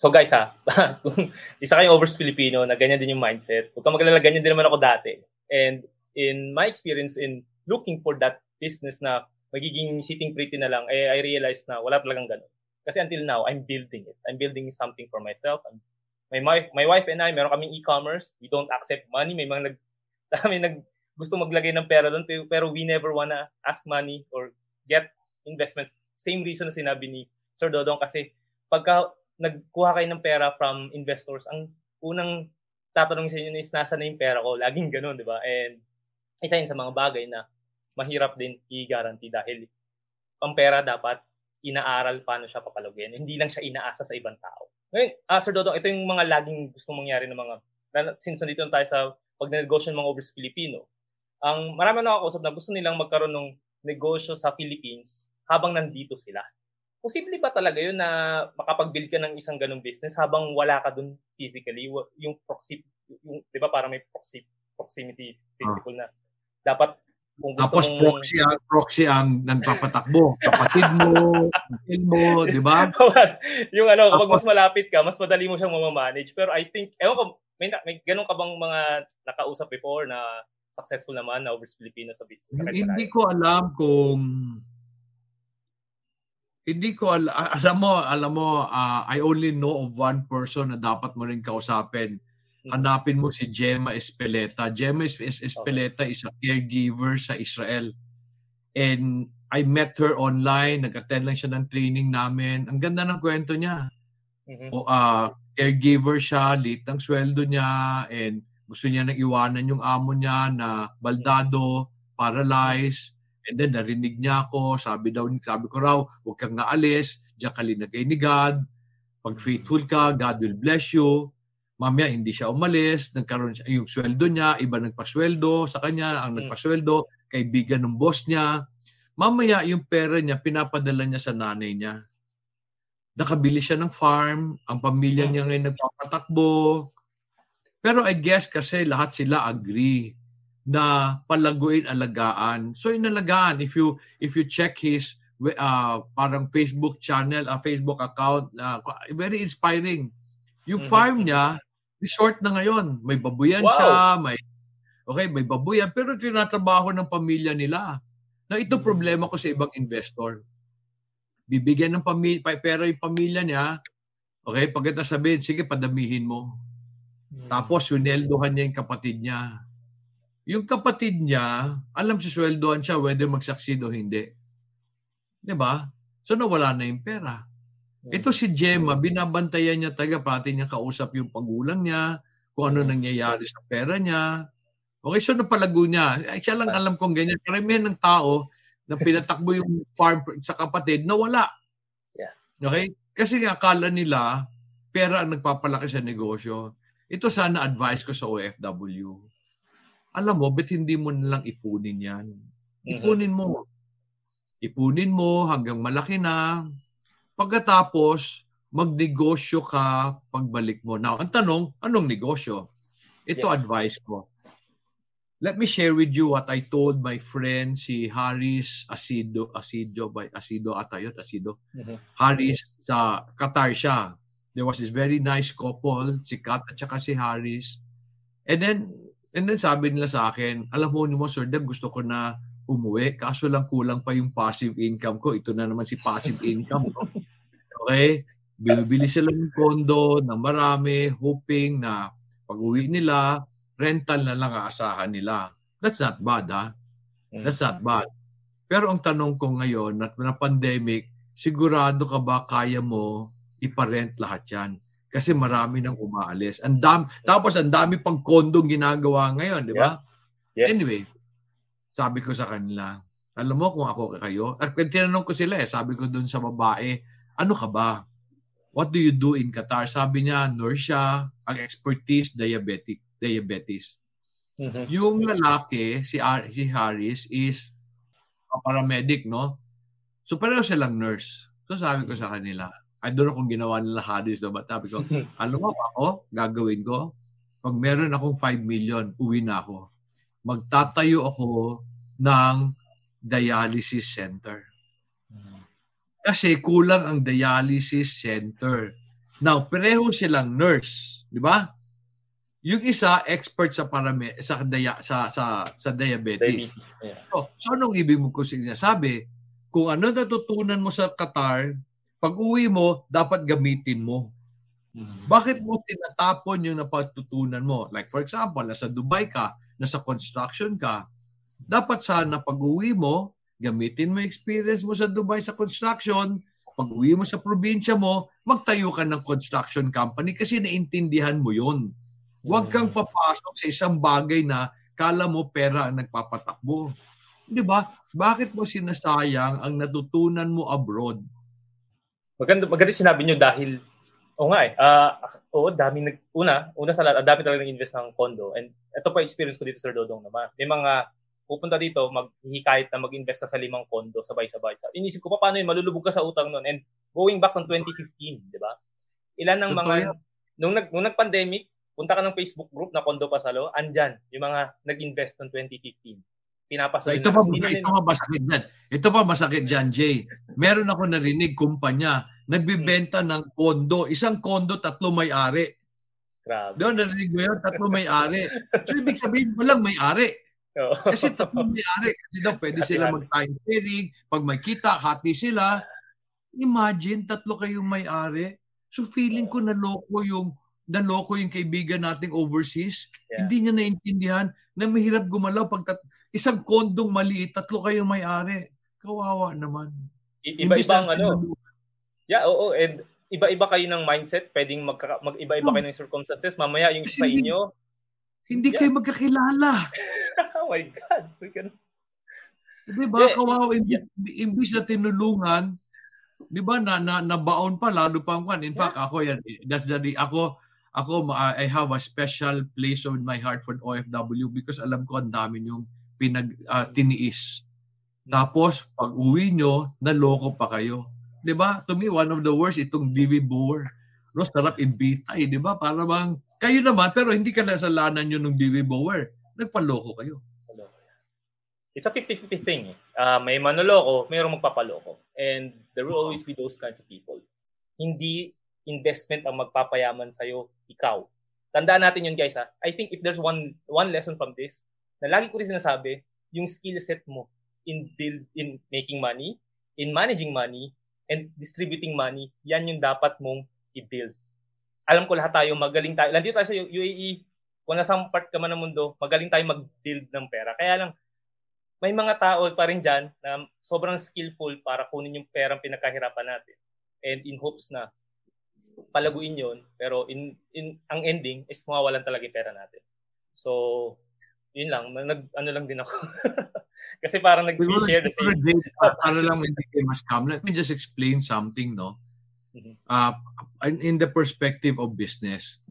So guys ha, kung isa kayong overs Filipino na ganyan din yung mindset, huwag kang magalala, ganyan din naman ako dati. And in my experience in looking for that business na magiging sitting pretty na lang, eh, I realized na wala talagang ganun. Kasi until now, I'm building it. I'm building something for myself. I'm, my, my, my wife and I, meron kaming e-commerce. We don't accept money. May mga nag, may nag, gusto maglagay ng pera doon, pero, we never wanna ask money or get investments. Same reason na sinabi ni Sir Dodong kasi pagka nagkuha kayo ng pera from investors, ang unang tatanungin sa inyo is nasa na yung pera ko. Laging ganun, di ba? And isa yun sa mga bagay na mahirap din i-guarantee dahil ang pera dapat inaaral paano siya papalugin. Hindi lang siya inaasa sa ibang tao. Ngayon, ah, Sir Dodong, ito yung mga laging gustong mangyari ng mga, since nandito na tayo sa pag negosyo ng mga overseas Filipino, ang marami na nakakausap na gusto nilang magkaroon ng negosyo sa Philippines habang nandito sila. Posible ba talaga yun na makapag-build ka ng isang ganong business habang wala ka dun physically? Yung proximity, yung, di ba parang may proximity, proximity principle na dapat kung gusto Tapos mong... proxy ang, proxy ang nagpapatakbo. Kapatid mo, kapatid mo, di ba? yung ano, kapag mas malapit ka, mas madali mo siyang mamamanage. Pero I think, ewan ko, may, may ganun ka bang mga nakausap before na successful naman na overseas Filipino sa business? Hindi ko alam kung hindi ko al- alam mo alam mo uh, I only know of one person na dapat mo rin kausapin hanapin mo si Gemma Espeleta. Gemma Espeleta is a caregiver sa Israel. And I met her online, nag-attend lang siya ng training namin. Ang ganda ng kwento niya. Mm-hmm. O, uh, caregiver siya, late ng sweldo niya, and gusto niya nang iwanan yung amo niya na baldado, paralyzed, And then narinig niya ako, sabi daw, sabi ko raw, huwag kang naalis, diyan ka linagay ni God. Pag faithful ka, God will bless you. Mamaya hindi siya umalis, nagkaroon siya, yung sweldo niya, iba nagpasweldo sa kanya, ang hmm. nagpasweldo, kaibigan ng boss niya. Mamaya yung pera niya, pinapadala niya sa nanay niya. Nakabili siya ng farm, ang pamilya niya ngayon nagpapatakbo. Pero I guess kasi lahat sila agree na palaguin alagaan. So inalagaan if you if you check his uh, parang Facebook channel, a uh, Facebook account, uh, very inspiring. Yung mm-hmm. farm niya, resort na ngayon. May babuyan wow. siya, may Okay, may babuyan pero tinatrabaho ng pamilya nila. Na ito mm-hmm. problema ko sa ibang investor. Bibigyan ng pamilya, pera yung pamilya niya. Okay, pagkatapos sabihin, sige, padamihin mo. Mm-hmm. Tapos, suneldohan niya yung kapatid niya yung kapatid niya, alam si sweldoan siya whether mag-succeed o hindi. Di ba? So nawala na yung pera. Hmm. Ito si Gemma, binabantayan niya taga pati niya kausap yung pagulang niya, kung ano hmm. nangyayari sa pera niya. Okay, so napalago niya. Ay, siya lang alam kong ganyan. Karamihan ng tao na pinatakbo yung farm sa kapatid, nawala. Yeah. Okay? Kasi akala nila, pera ang nagpapalaki sa negosyo. Ito sana advice ko sa OFW alam mo, ba't hindi mo nalang ipunin yan? Mm-hmm. Ipunin mo. Ipunin mo hanggang malaki na. Pagkatapos, magnegosyo ka pagbalik mo. Now, ang tanong, anong negosyo? Ito yes. advice ko. Let me share with you what I told my friend si Haris Asido, Asido by Asido Atayot, Asido. Mm-hmm. Haris sa Qatar siya. There was this very nice couple, si Kat at saka si Haris. And then And then sabi nila sa akin, alam mo mo Sir Deb, gusto ko na umuwi. Kaso lang kulang pa yung passive income ko. Ito na naman si passive income. No? Okay? Bibili sila ng kondo na marami, hoping na pag-uwi nila, rental na lang aasahan nila. That's not bad, ha? That's not bad. Pero ang tanong ko ngayon, na, na pandemic, sigurado ka ba kaya mo iparent lahat yan? kasi marami nang umaalis. Ang dam, tapos ang dami pang kondong ginagawa ngayon, di ba? Yeah. Yes. Anyway, sabi ko sa kanila, alam mo kung ako kayo, at tinanong ko sila eh, sabi ko doon sa babae, ano ka ba? What do you do in Qatar? Sabi niya, nurse siya, ang expertise, diabetic, diabetes. Mm-hmm. Yung lalaki, si, Ar- si Harris, is a paramedic, no? So pareho silang nurse. So sabi ko sa kanila, I don't know kung ginawa nila Harris na but sabi ko, ano mo ako, gagawin ko, pag meron akong 5 million, uwi na ako. Magtatayo ako ng dialysis center. Kasi kulang ang dialysis center. Now, pareho silang nurse, di ba? Yung isa expert sa parame sa dia, sa sa sa diabetes. diabetes yeah. So, so anong ibig mo ko sinasabi? Kung ano natutunan mo sa Qatar, pag uwi mo, dapat gamitin mo. Mm-hmm. Bakit mo tinatapon yung napatutunan mo? Like for example, nasa Dubai ka, nasa construction ka, dapat sana pag uwi mo, gamitin mo experience mo sa Dubai sa construction, pag uwi mo sa probinsya mo, magtayo ka ng construction company kasi naintindihan mo yun. Huwag kang mm. papasok sa isang bagay na kala mo pera ang nagpapatakbo. Di ba? Bakit mo sinasayang ang natutunan mo abroad? Maganda, maganda sinabi nyo dahil, oo nga eh, uh, oo, dami nag, una, una sa lahat, dami talaga nag-invest ng condo. And ito pa experience ko dito sa Dodong naman. May mga pupunta dito, maghihikayat na mag-invest ka sa limang kondo sabay-sabay. So, inisip ko pa paano yun, malulubog ka sa utang noon. And going back on 2015, di ba? Ilan ng mga, nung, nag, nung nag-pandemic, punta ka ng Facebook group na kondo pasalo, andyan, yung mga nag-invest noong 2015. Pinapasalo so, ito, pa, ito, pa masakit dyan. Ito pa masakit dyan, Jay. Meron ako narinig kumpanya, nagbibenta hmm. ng kondo. Isang kondo, tatlo may-ari. Grabe. Doon narinig mo yun, tatlo may-ari. So, ibig sabihin, walang may-ari. Oh. Kasi tatlo may-ari. Kasi daw pwede sila mag-time sharing. Pag may kita, hati sila. Imagine, tatlo kayong may-ari. So feeling ko naloko yung naloko yung kaibigan nating overseas. Yeah. Hindi niya naintindihan na mahirap gumalaw pag tat- isang kondong maliit, tatlo kayong may-ari. Kawawa naman. Iba-iba ang ano. Yeah, oo. And iba-iba kayo ng mindset. Pwedeng magka- mag-iba-iba oh. kayo ng circumstances. Mamaya yung sa inyo. Hindi yeah. kayo magkakilala. oh my God. We can... Diba? Yeah. Kawawa. Imbis, yeah. imbis na tinulungan, di ba na, na nabaon pa lalo pa ang In fact, yeah. ako yan that's the ako ako I have a special place in my heart for OFW because alam ko ang dami yung pinag uh, tiniis. Tapos pag uwi nyo, naloko pa kayo. 'Di ba? To me one of the worst itong Vivi Boer. No, sarap imbitay, 'di ba? Para bang kayo naman pero hindi ka nasalanan yun ng Vivi Boer. Nagpaloko kayo it's a 50-50 thing. Uh, may manoloko, mayroong magpapaloko. And there will always be those kinds of people. Hindi investment ang magpapayaman sa'yo, ikaw. Tandaan natin yun guys ha. I think if there's one one lesson from this, na lagi ko rin sinasabi, yung skill set mo in build in making money, in managing money, and distributing money, yan yung dapat mong i-build. Alam ko lahat tayo, magaling tayo. Nandito tayo sa UAE, kung nasa part ka man ng mundo, magaling tayo mag-build ng pera. Kaya lang, may mga tao pa rin dyan na sobrang skillful para kunin yung perang pinakahirapan natin. And in hopes na palaguin yon pero in, in ang ending is mawawalan talaga yung pera natin. So, yun lang. Nag, ano lang din ako. Kasi parang nag-share the same. para lang hindi kayo mas calm. Let me just explain something, no? Uh, in the perspective of business,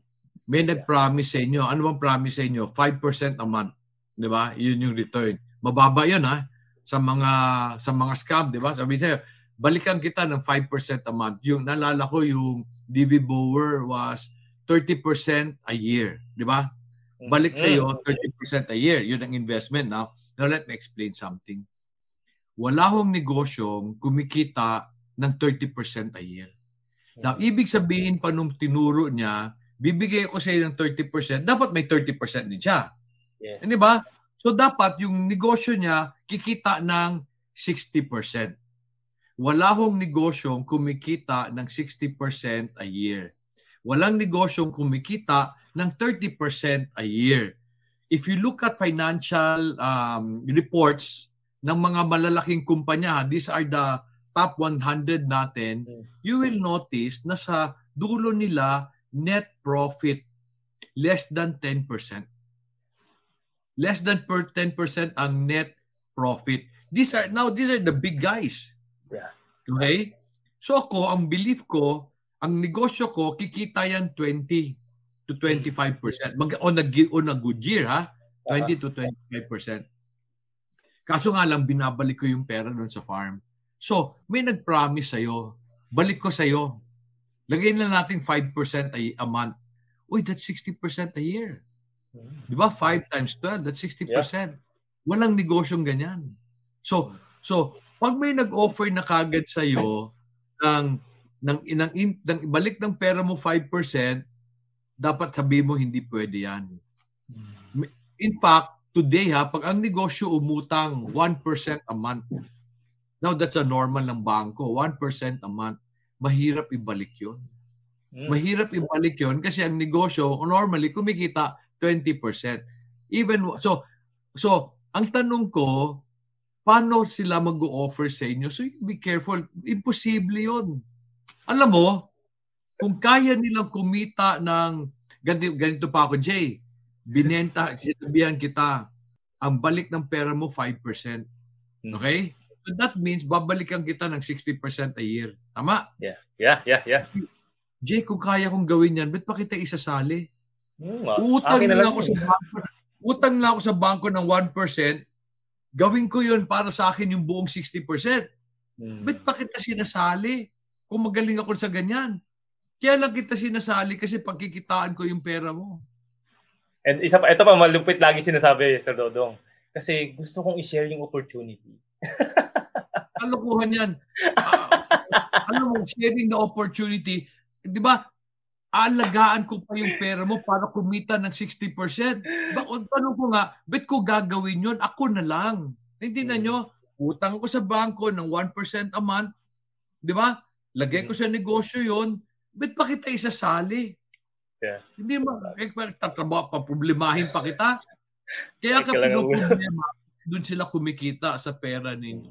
may nag-promise sa inyo. Ano bang promise sa inyo? 5% a month. Di ba? Yun yung return Mababa 'yun ha sa mga sa mga scam, 'di ba? Sabi sa'yo, balikan kita ng 5% a month. Yung nalala ko yung DV Bower was 30% a year, 'di ba? Balik sa iyo 30% a year. 'Yun ang investment now. Now let me explain something. Wala hong negosyong kumikita ng 30% a year. Now, ibig sabihin pa nung tinuro niya, bibigay ko sa iyo ng 30%, dapat may 30% din siya. Yes. Di ba? So dapat yung negosyo niya kikita ng 60%. Wala hong negosyong kumikita ng 60% a year. Walang negosyong kumikita ng 30% a year. If you look at financial um, reports ng mga malalaking kumpanya, these are the top 100 natin, hmm. you will notice na sa dulo nila net profit less than 10% less than per 10% ang net profit. These are now these are the big guys. Yeah. Okay? So ako, ang belief ko, ang negosyo ko kikita yan 20 to 25%. Mag on a on a good year ha, 20 to 25%. Kaso nga lang binabalik ko yung pera doon sa farm. So, may nag-promise sa'yo, balik ko sa'yo. Lagay na natin 5% a, a month. Uy, that's 60% a year. Di ba? 5 times 12, that's 60%. Yeah. Walang negosyong ganyan. So, so pag may nag-offer na kagad sa iyo ng ng inang ng ibalik ng pera mo 5%, dapat sabi mo hindi pwede 'yan. In fact, today ha, pag ang negosyo umutang 1% a month. Now that's a normal ng bangko, 1% a month. Mahirap ibalik 'yon. Hmm. Mahirap ibalik 'yon kasi ang negosyo normally kumikita 20%. Even so so ang tanong ko paano sila mag-offer sa inyo? So be careful. Imposible 'yon. Alam mo, kung kaya nilang kumita ng ganito, ganito pa ako, Jay, binenta, sinabihan kita, ang balik ng pera mo 5%. Hmm. Okay? So that means babalikan kita ng 60% a year. Tama? Yeah. Yeah, yeah, yeah. Jay, kung kaya kong gawin yan, ba't pa kita isasali? Hmm, utang na, lang ako sa bangko. Utang na ako sa bangko ng 1%. gawin ko yun para sa akin yung buong 60%. Mm. Ba't pa kita sinasali? Kung magaling ako sa ganyan. Kaya lang kita sinasali kasi pagkikitaan ko yung pera mo. And isa pa, ito pa malupit lagi sinasabi, Sir Dodong. Kasi gusto kong i-share yung opportunity. Kalokohan yan. Uh, ano mo, sharing the opportunity. Di ba, alagaan ko pa yung pera mo para kumita ng 60%. Bakit tanong ko nga, bet ko gagawin yon Ako na lang. Hindi na nyo, utang ko sa bangko ng 1% a month. Di ba? Lagay ko sa negosyo yon Bet pa kita isasali? Yeah. Hindi mo, eh, tatrabaho pa, problemahin pa kita. Kaya kapag problema, doon sila kumikita sa pera ninyo.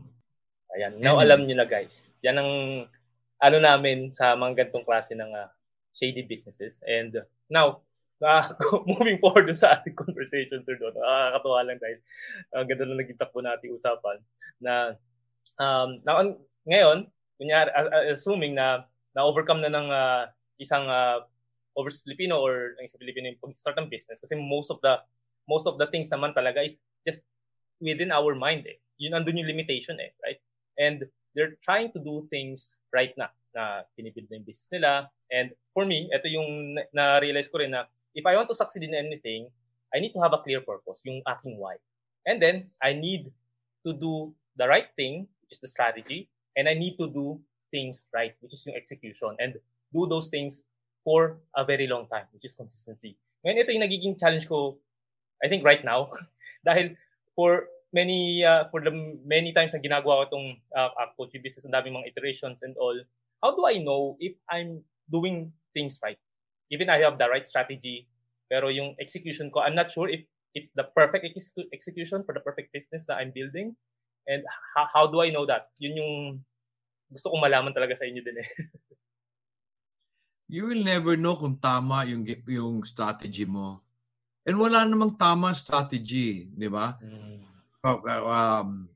Ayan. Now, alam niyo na guys. Yan ang ano namin sa mga gantong klase ng uh, shady businesses. And uh, now, uh, moving forward sa ating conversation, Sir Don, nakakatawa uh, lang dahil ang uh, ganda na naging takbo natin usapan na um, na, ngayon, kunyari, assuming na na-overcome na ng uh, isang uh, over Filipino or ang isang Filipino yung pag-start ng business kasi most of the most of the things naman talaga is just within our mind eh. Yun andun yung limitation eh, right? And they're trying to do things right na na pinibuild na yung business nila. And for me, ito yung na-realize ko rin na if I want to succeed in anything, I need to have a clear purpose, yung aking why. And then, I need to do the right thing, which is the strategy, and I need to do things right, which is yung execution, and do those things for a very long time, which is consistency. Ngayon, ito yung nagiging challenge ko, I think right now, dahil for many uh, for the many times na ginagawa ko itong uh, coaching business, ang daming mga iterations and all, how do I know if I'm doing things right? Even I have the right strategy, pero yung execution ko, I'm not sure if it's the perfect ex- execution for the perfect business that I'm building. And how, how do I know that? Yun yung gusto kong malaman talaga sa inyo din eh. you will never know kung tama yung yung strategy mo. And wala namang tama strategy, di ba? Mm. Um,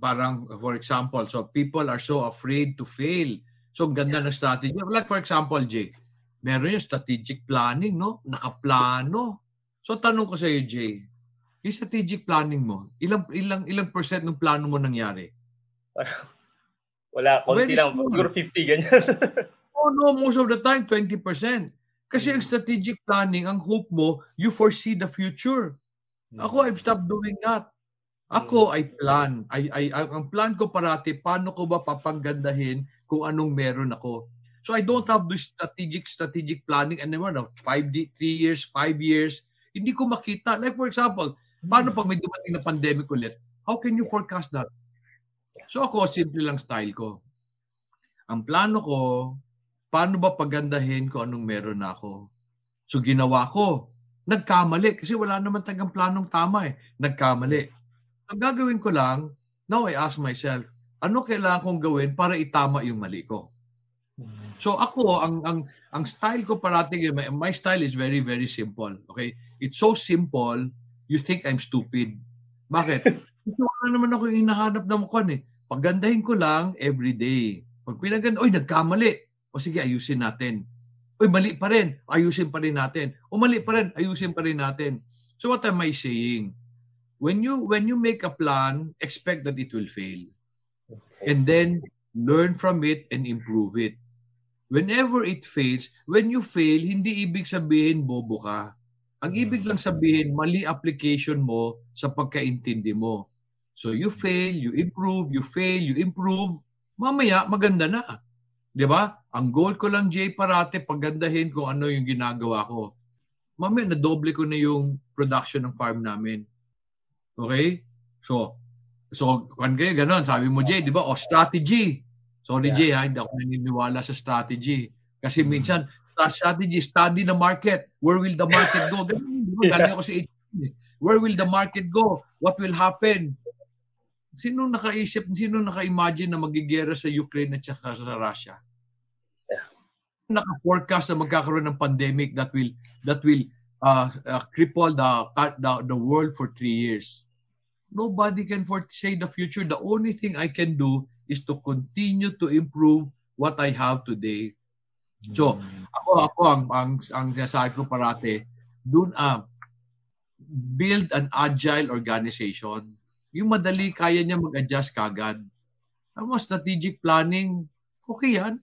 parang, for example, so people are so afraid to fail. So, ganda yeah. ng strategy. Like, for example, Jay, meron yung strategic planning, no? Nakaplano. So, tanong ko sa iyo, Jay, yung strategic planning mo, ilang ilang ilang percent ng plano mo nangyari? Wala, konti lang. Siguro 50, ganyan. oh no, most of the time, 20%. Kasi mm. ang strategic planning, ang hope mo, you foresee the future. Ako, I've stopped doing that. Ako ay plan. Ay, ay, ang plan ko parati, paano ko ba papanggandahin kung anong meron ako. So I don't have this strategic strategic planning and naman, no, five, three years, five years, hindi ko makita. Like for example, paano pag may dumating na pandemic ulit? How can you forecast that? So ako, simple lang style ko. Ang plano ko, paano ba pagandahin ko anong meron na ako? So ginawa ko, nagkamali kasi wala naman tagang planong tama eh. Nagkamali. Ang gagawin ko lang, now I ask myself, ano kailangan kong gawin para itama yung mali ko? So ako, ang ang ang style ko parati, my, my style is very, very simple. Okay? It's so simple, you think I'm stupid. Bakit? Kasi wala naman ako yung hinahanap na mukha eh. Pagandahin ko lang every day. Pag pinaganda, oy, nagkamali. O sige, ayusin natin. Oy, mali pa rin. Ayusin pa rin natin. O mali pa rin, ayusin pa rin natin. So what am I saying? when you when you make a plan, expect that it will fail. And then learn from it and improve it. Whenever it fails, when you fail, hindi ibig sabihin bobo ka. Ang ibig lang sabihin, mali application mo sa pagkaintindi mo. So you fail, you improve, you fail, you improve. Mamaya, maganda na. Di ba? Ang goal ko lang, Jay, parate, pagandahin kung ano yung ginagawa ko. Mamaya, nadoble ko na yung production ng farm namin. Okay? So, so kung kayo ganun, sabi mo Jay, di ba? O strategy. Sorry yeah. Jay, ha? hindi ako naniniwala sa strategy. Kasi mm-hmm. Minsan, strategy, study the market. Where will the market go? Ganun, di ba? Yeah. Galing ako sa eh. Where will the market go? What will happen? Sino nakaisip, sino naka-imagine na magigera sa Ukraine at saka sa Russia? Yeah. Naka-forecast na magkakaroon ng pandemic that will that will uh, uh, cripple the, the the world for three years nobody can foresee the future. The only thing I can do is to continue to improve what I have today. So, ako ako ang ang ang sabi ko parate, dun uh, build an agile organization. Yung madali, kaya niya mag-adjust kagad. Ang strategic planning, okay yan.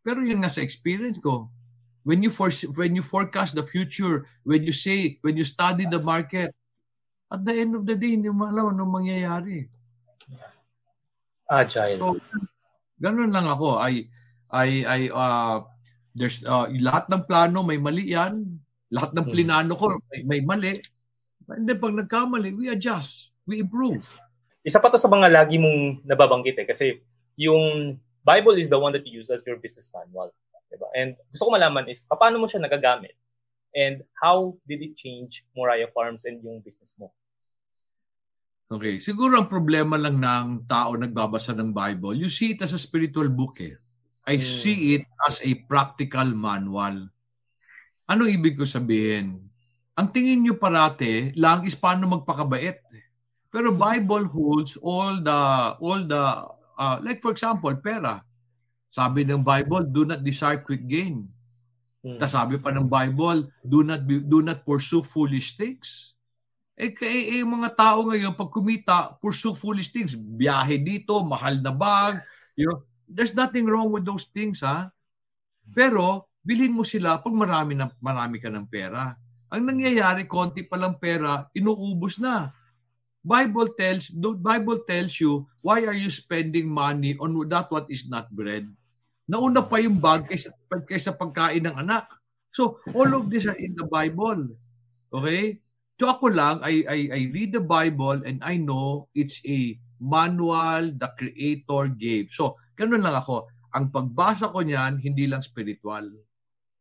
Pero yun nga sa experience ko, when you for, when you forecast the future, when you say, when you study the market, at the end of the day, hindi mo alam anong mangyayari. Agile. So, ganun lang ako. I, I, I, uh, there's, uh, lahat ng plano, may mali yan. Lahat ng hmm. plinano ko, may, may mali. And then pag nagkamali, we adjust. We improve. Isa pa to sa mga lagi mong nababanggit eh. Kasi yung Bible is the one that you use as your business manual. Diba? And gusto ko malaman is, paano mo siya nagagamit? And how did it change Moriah Farms and yung business mo? Okay. Siguro ang problema lang ng tao nagbabasa ng Bible, you see it as a spiritual book eh. I hmm. see it as a practical manual. Ano ibig ko sabihin? Ang tingin nyo parate lang is paano magpakabait. Pero Bible holds all the all the uh, like for example, pera. Sabi ng Bible, do not desire quick gain. Hmm. Tapos sabi pa ng Bible, do not do not pursue foolish things. Eh, eh, eh mga tao ngayon, pag kumita, pursue foolish things. Biyahe dito, mahal na bag. You know, there's nothing wrong with those things, ha? Pero, bilhin mo sila pag marami, na, marami ka ng pera. Ang nangyayari, konti pa lang pera, inuubos na. Bible tells, the Bible tells you, why are you spending money on that what is not bread? Nauna pa yung bag kaysa, kaysa pagkain ng anak. So, all of these are in the Bible. Okay? So ako lang, I, I, I read the Bible and I know it's a manual the Creator gave. So, ganun lang ako. Ang pagbasa ko niyan, hindi lang spiritual.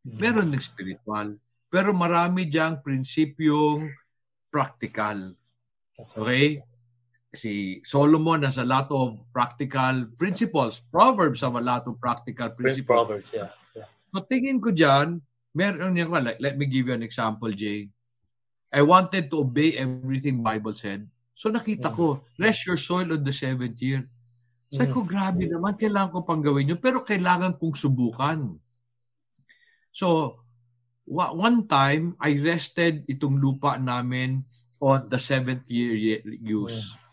Hmm. Meron ng spiritual. Pero marami diyang prinsipyong practical. Okay? Si Solomon has a lot of practical principles. Proverbs have a lot of practical principles. Proverbs, yeah. yeah. So tingin ko dyan, meron yung, let, let me give you an example, Jay I wanted to obey everything Bible said. So nakita ko, mm. rest your soil on the seventh year. Sabi ko, mm. grabe naman, kailangan ko pang gawin yun, pero kailangan kong subukan. So, one time, I rested itong lupa namin on the seventh year use. Mm.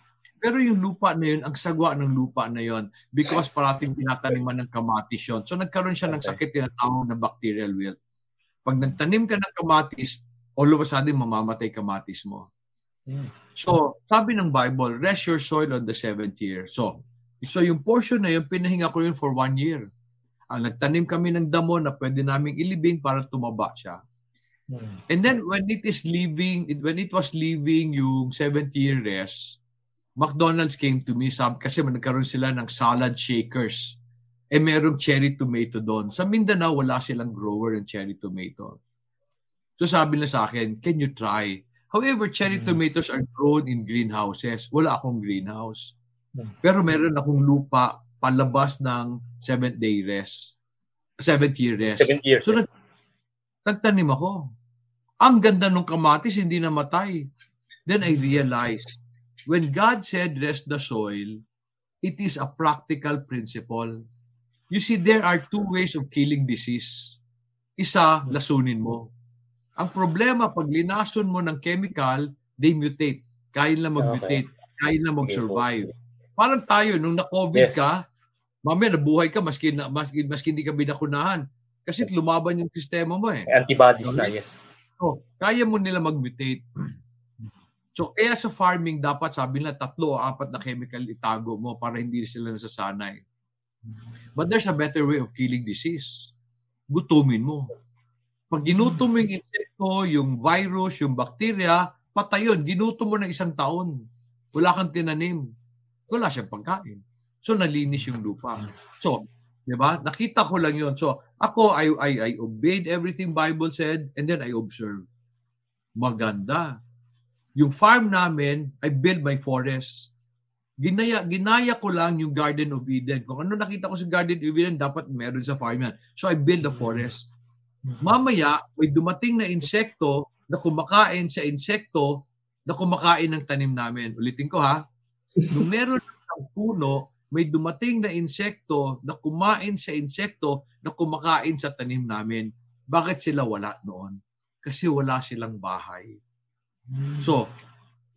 Pero yung lupa na yun, ang sagwa ng lupa na yun, because parating tinataniman ng kamatis yun. So nagkaroon siya ng sakit tinatawag na bacterial wilt. Pag nagtanim ka ng kamatis, all of a sudden mamamatay kamatis mo. So, sabi ng Bible, rest your soil on the seventh year. So, so yung portion na yun, pinahinga ko yun for one year. Ang nagtanim kami ng damo na pwede naming ilibing para tumaba siya. Hmm. And then when it is leaving, when it was leaving yung seventh year rest, McDonald's came to me sab kasi nagkaroon sila ng salad shakers. Eh merong cherry tomato doon. Sa Mindanao, wala silang grower ng cherry tomato. So sabi na sa akin, can you try? However, cherry mm. tomatoes are grown in greenhouses. Wala akong greenhouse. Mm. Pero meron akong lupa palabas ng seventh day rest. Seventh year rest. Seventh year. So, nag- nagtanim ako. Ang ganda ng kamatis, hindi namatay. Then I realized, when God said rest the soil, it is a practical principle. You see, there are two ways of killing disease. Isa, lasunin mo. Ang problema, pag linason mo ng chemical, they mutate. Kaya lang mag-mutate. Kaya lang mag-survive. Parang tayo, nung na-COVID yes. ka, mamaya nabuhay ka maski, na, maski, maski hindi ka binakunahan. Kasi lumaban yung sistema mo eh. Antibodies okay? na, yes. So, kaya mo nila mag-mutate. So, kaya sa farming, dapat sabi nila tatlo o apat na chemical itago mo para hindi sila nasasanay. But there's a better way of killing disease. Gutumin mo. Pag ginutom mo yung insekto, yung virus, yung bacteria, patay yun. Ginutom mo ng isang taon. Wala kang tinanim. Wala siyang pagkain. So, nalinis yung lupa. So, di ba? Nakita ko lang yun. So, ako, I, I, I obeyed everything Bible said and then I observed. Maganda. Yung farm namin, I build my forest. Ginaya, ginaya ko lang yung Garden of Eden. Kung ano nakita ko sa Garden of Eden, dapat meron sa farm yan. So, I build a forest. Mamaya, may dumating na insekto na kumakain sa insekto na kumakain ng tanim namin. Ulitin ko ha. Nung meron ng puno, may dumating na insekto na kumain sa insekto na kumakain sa tanim namin. Bakit sila wala noon? Kasi wala silang bahay. So, so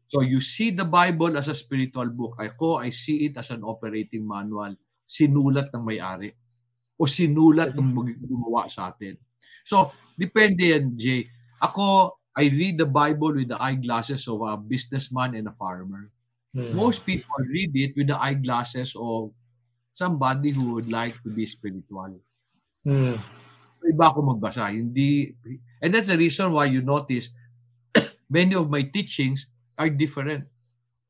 So you see the Bible as a spiritual book. Ako, I see it as an operating manual. Sinulat ng may-ari. O sinulat ng gumawa sa atin. So, depende yan, Jay. Ako, I read the Bible with the eyeglasses of a businessman and a farmer. Hmm. Most people read it with the eyeglasses of somebody who would like to be spiritual. Hmm. Iba ako magbasa. Hindi, and that's the reason why you notice many of my teachings are different.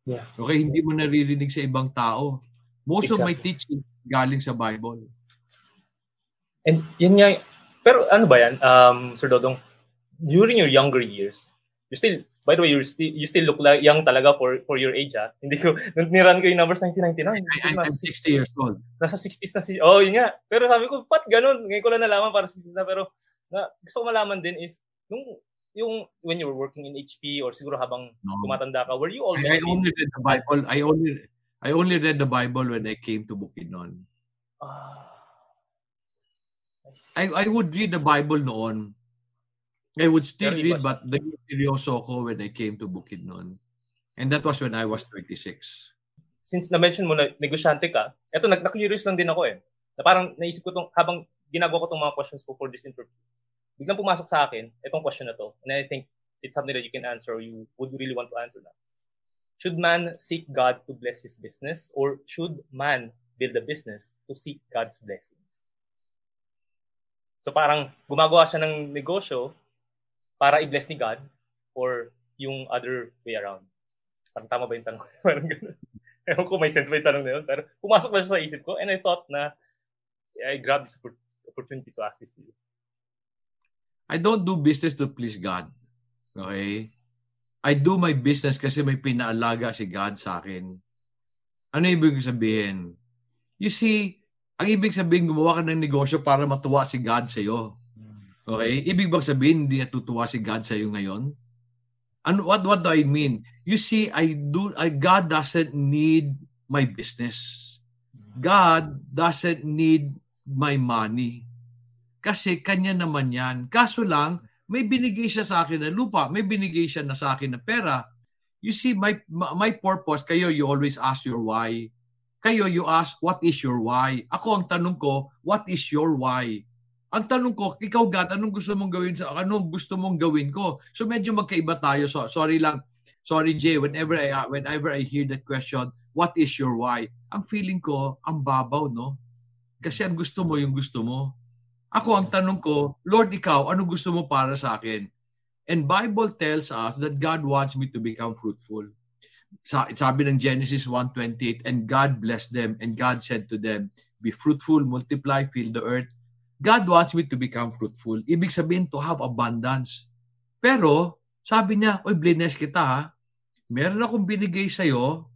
Yeah. Okay, hindi mo naririnig sa ibang tao. Most exactly. of my teaching galing sa Bible. And yun nga, pero ano ba yan, um, Sir Dodong, during your younger years, you still, by the way, you still, you still look like young talaga for for your age, ah. Hindi ko, niran ko yung numbers 1999. I, I'm, I'm 60 years old. Nasa 60s na si, oh, yun nga. Pero sabi ko, pat ganun? Ngayon ko lang nalaman para 60s na, pero na, gusto ko malaman din is, nung yung when you were working in HP or siguro habang no. tumatanda ka, were you always I, I only read the Bible. I only I only read the Bible when I came to Bukidnon. Ah. I, I would read the Bible noon. I would still Very read, but the seryoso ko when I came to Bukidnon. And that was when I was 26. Since na-mention mo na negosyante ka, eto, nag-curious lang din ako eh. Na parang naisip ko tong habang ginagawa ko tong mga questions ko for this interview biglang pumasok sa akin itong question na to. And I think it's something that you can answer or you would really want to answer that. Should man seek God to bless his business or should man build a business to seek God's blessings? So parang gumagawa siya ng negosyo para i-bless ni God or yung other way around. Parang tama ba yung tanong? parang ganun. Ewan ko may sense ba yung tanong na yun. Pero pumasok na siya sa isip ko and I thought na I grabbed this opportunity to ask this to you. I don't do business to please God. Okay? I do my business kasi may pinaalaga si God sa akin. Ano ibig sabihin? You see, ang ibig sabihin, gumawa ka ng negosyo para matuwa si God sa iyo. Okay? Ibig bang sabihin, hindi natutuwa si God sa iyo ngayon? And what, what do I mean? You see, I do, I, God doesn't need my business. God doesn't need my money. Kasi kanya naman yan. Kaso lang, may binigay siya sa akin na lupa, may binigay siya na sa akin na pera. You see, my, my purpose, kayo, you always ask your why. Kayo, you ask, what is your why? Ako, ang tanong ko, what is your why? Ang tanong ko, ikaw, God, anong gusto mong gawin sa, anong gusto mong gawin ko? So, medyo magkaiba tayo. So, sorry lang. Sorry, Jay. Whenever I, whenever I hear that question, what is your why? Ang feeling ko, ang babaw, no? Kasi ang gusto mo, yung gusto mo. Ako ang tanong ko, Lord, ikaw, ano gusto mo para sa akin? And Bible tells us that God wants me to become fruitful. Sabi ng Genesis 1.28, And God blessed them, and God said to them, Be fruitful, multiply, fill the earth. God wants me to become fruitful. Ibig sabihin to have abundance. Pero, sabi niya, Oy, bless kita ha. Meron akong binigay sa'yo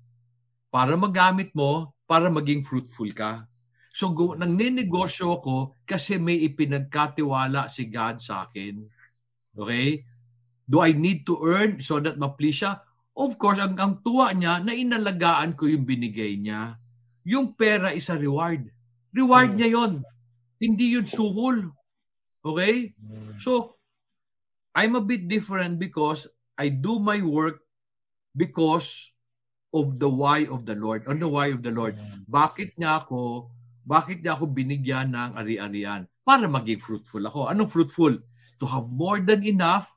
para magamit mo, para maging fruitful ka. So, go, nang ninegosyo ko kasi may ipinagkatiwala si God sa akin. Okay? Do I need to earn so that ma-please siya? Of course, ang, ang tuwa niya na inalagaan ko yung binigay niya. Yung pera is a reward. Reward hmm. niya yon. Hindi yun suhol. Okay? So, I'm a bit different because I do my work because of the why of the Lord, on the why of the Lord. Hmm. Bakit niya ako bakit niya ako binigyan ng ari-arian? Para maging fruitful ako. Anong fruitful? To have more than enough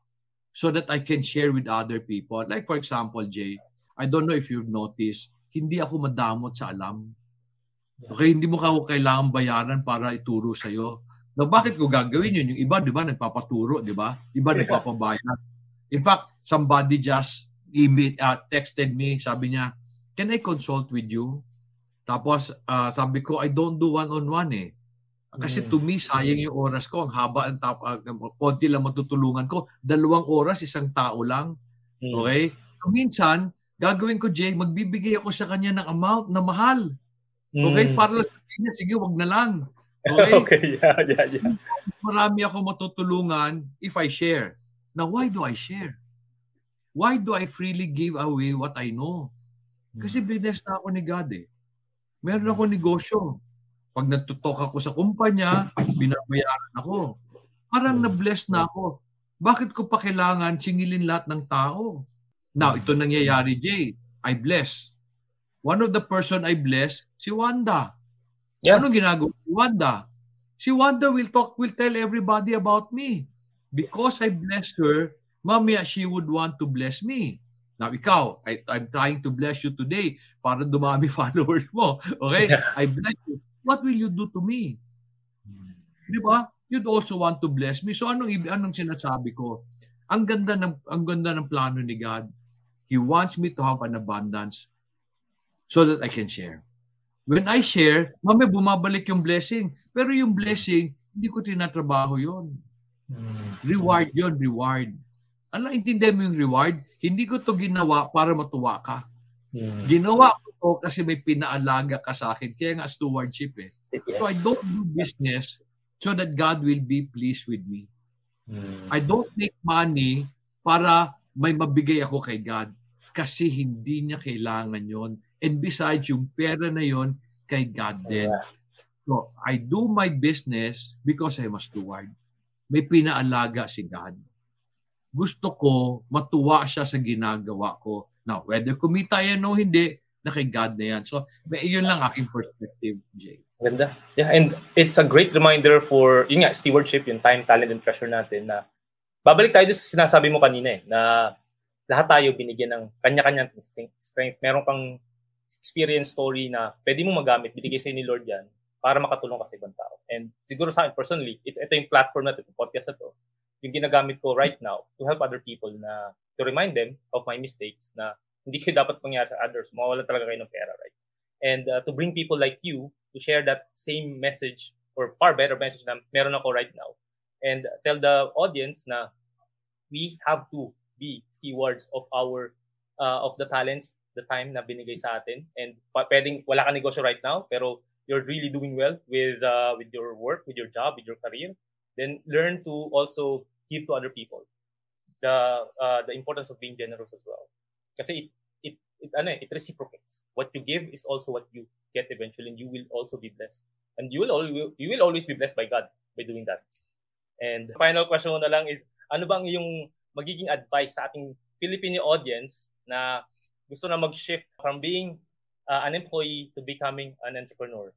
so that I can share with other people. Like for example, Jay, I don't know if you've noticed, hindi ako madamot sa alam. Okay, hindi mo ako kailangan bayaran para ituro sa iyo. Na bakit ko gagawin yun? Yung iba, di ba, nagpapaturo, di ba? Iba yeah. nagpapabayad. In fact, somebody just email, uh, texted me, sabi niya, can I consult with you? Tapos uh, sabi ko, I don't do one-on-one eh. Kasi mm. to me, sayang yung oras ko. Ang haba, ang tap, uh, konti lang matutulungan ko. Dalawang oras, isang tao lang. Mm. Okay? So minsan, gagawin ko, Jay, magbibigay ako sa kanya ng amount na mahal. Okay? Mm. Para lang niya, sige, wag na lang. Okay? okay, yeah, yeah, yeah. Marami ako matutulungan if I share. Now, why do I share? Why do I freely give away what I know? Kasi mm. blessed na ako ni God eh. Meron ako negosyo. Pag nagtutok ako sa kumpanya, binabayaran ako. Parang na-bless na ako. Bakit ko pa kailangan singilin lahat ng tao? Now, ito nangyayari, Jay. I bless. One of the person I bless, si Wanda. Yeah. Ano ginagawa si Wanda? Si Wanda will talk, will tell everybody about me. Because I blessed her, mamaya she would want to bless me. Now, ikaw, I, I'm trying to bless you today para dumami followers mo. Okay? Yeah. I bless you. What will you do to me? Di ba? You'd also want to bless me. So anong anong sinasabi ko? Ang ganda ng ang ganda ng plano ni God. He wants me to have an abundance so that I can share. When I share, mami bumabalik yung blessing. Pero yung blessing, hindi ko tinatrabaho yon. Reward yon, reward. Ano, intindihan mo yung reward? Hindi ko to ginawa para matuwa ka. Ginawa ko to kasi may pinaalaga ka sa akin. Kaya nga stewardship eh. Yes. So I don't do business so that God will be pleased with me. I don't make money para may mabigay ako kay God kasi hindi niya kailangan yon. And besides, yung pera na yon kay God din. Yeah. So, I do my business because I'm a steward. May pinaalaga si God. Gusto ko matuwa siya sa ginagawa ko. Now, whether kumita yan o hindi, na kay God na yan. So, may, yun lang aking perspective, Jay. Ganda. Yeah, and it's a great reminder for, yun nga, stewardship, yung time, talent, and treasure natin na babalik tayo sa sinasabi mo kanina eh, na lahat tayo binigyan ng kanya-kanyang strength. strength. Meron kang experience story na pwede mo magamit, binigay sa'yo ni Lord yan para makatulong ka sa ibang tao. And siguro sa akin personally, it's ito yung platform natin, yung podcast na to, yung ginagamit ko right now to help other people na to remind them of my mistakes na hindi kayo dapat mangyari sa others. Mawala talaga kayo ng pera, right? And uh, to bring people like you to share that same message or far better message na meron ako right now. And tell the audience na we have to be stewards of our uh, of the talents, the time na binigay sa atin. And pa- pwedeng wala ka negosyo right now, pero you're really doing well with uh, with your work, with your job, with your career. Then learn to also give to other people. The uh, the importance of being generous as well. Kasi it, it, it, ano, eh, it reciprocates. What you give is also what you get eventually, and you will also be blessed. And you will always, you will always be blessed by God by doing that. And final question na lang is, ano bang yung magiging advice sa ating Filipino audience na gusto na mag-shift from being uh, an employee to becoming an entrepreneur?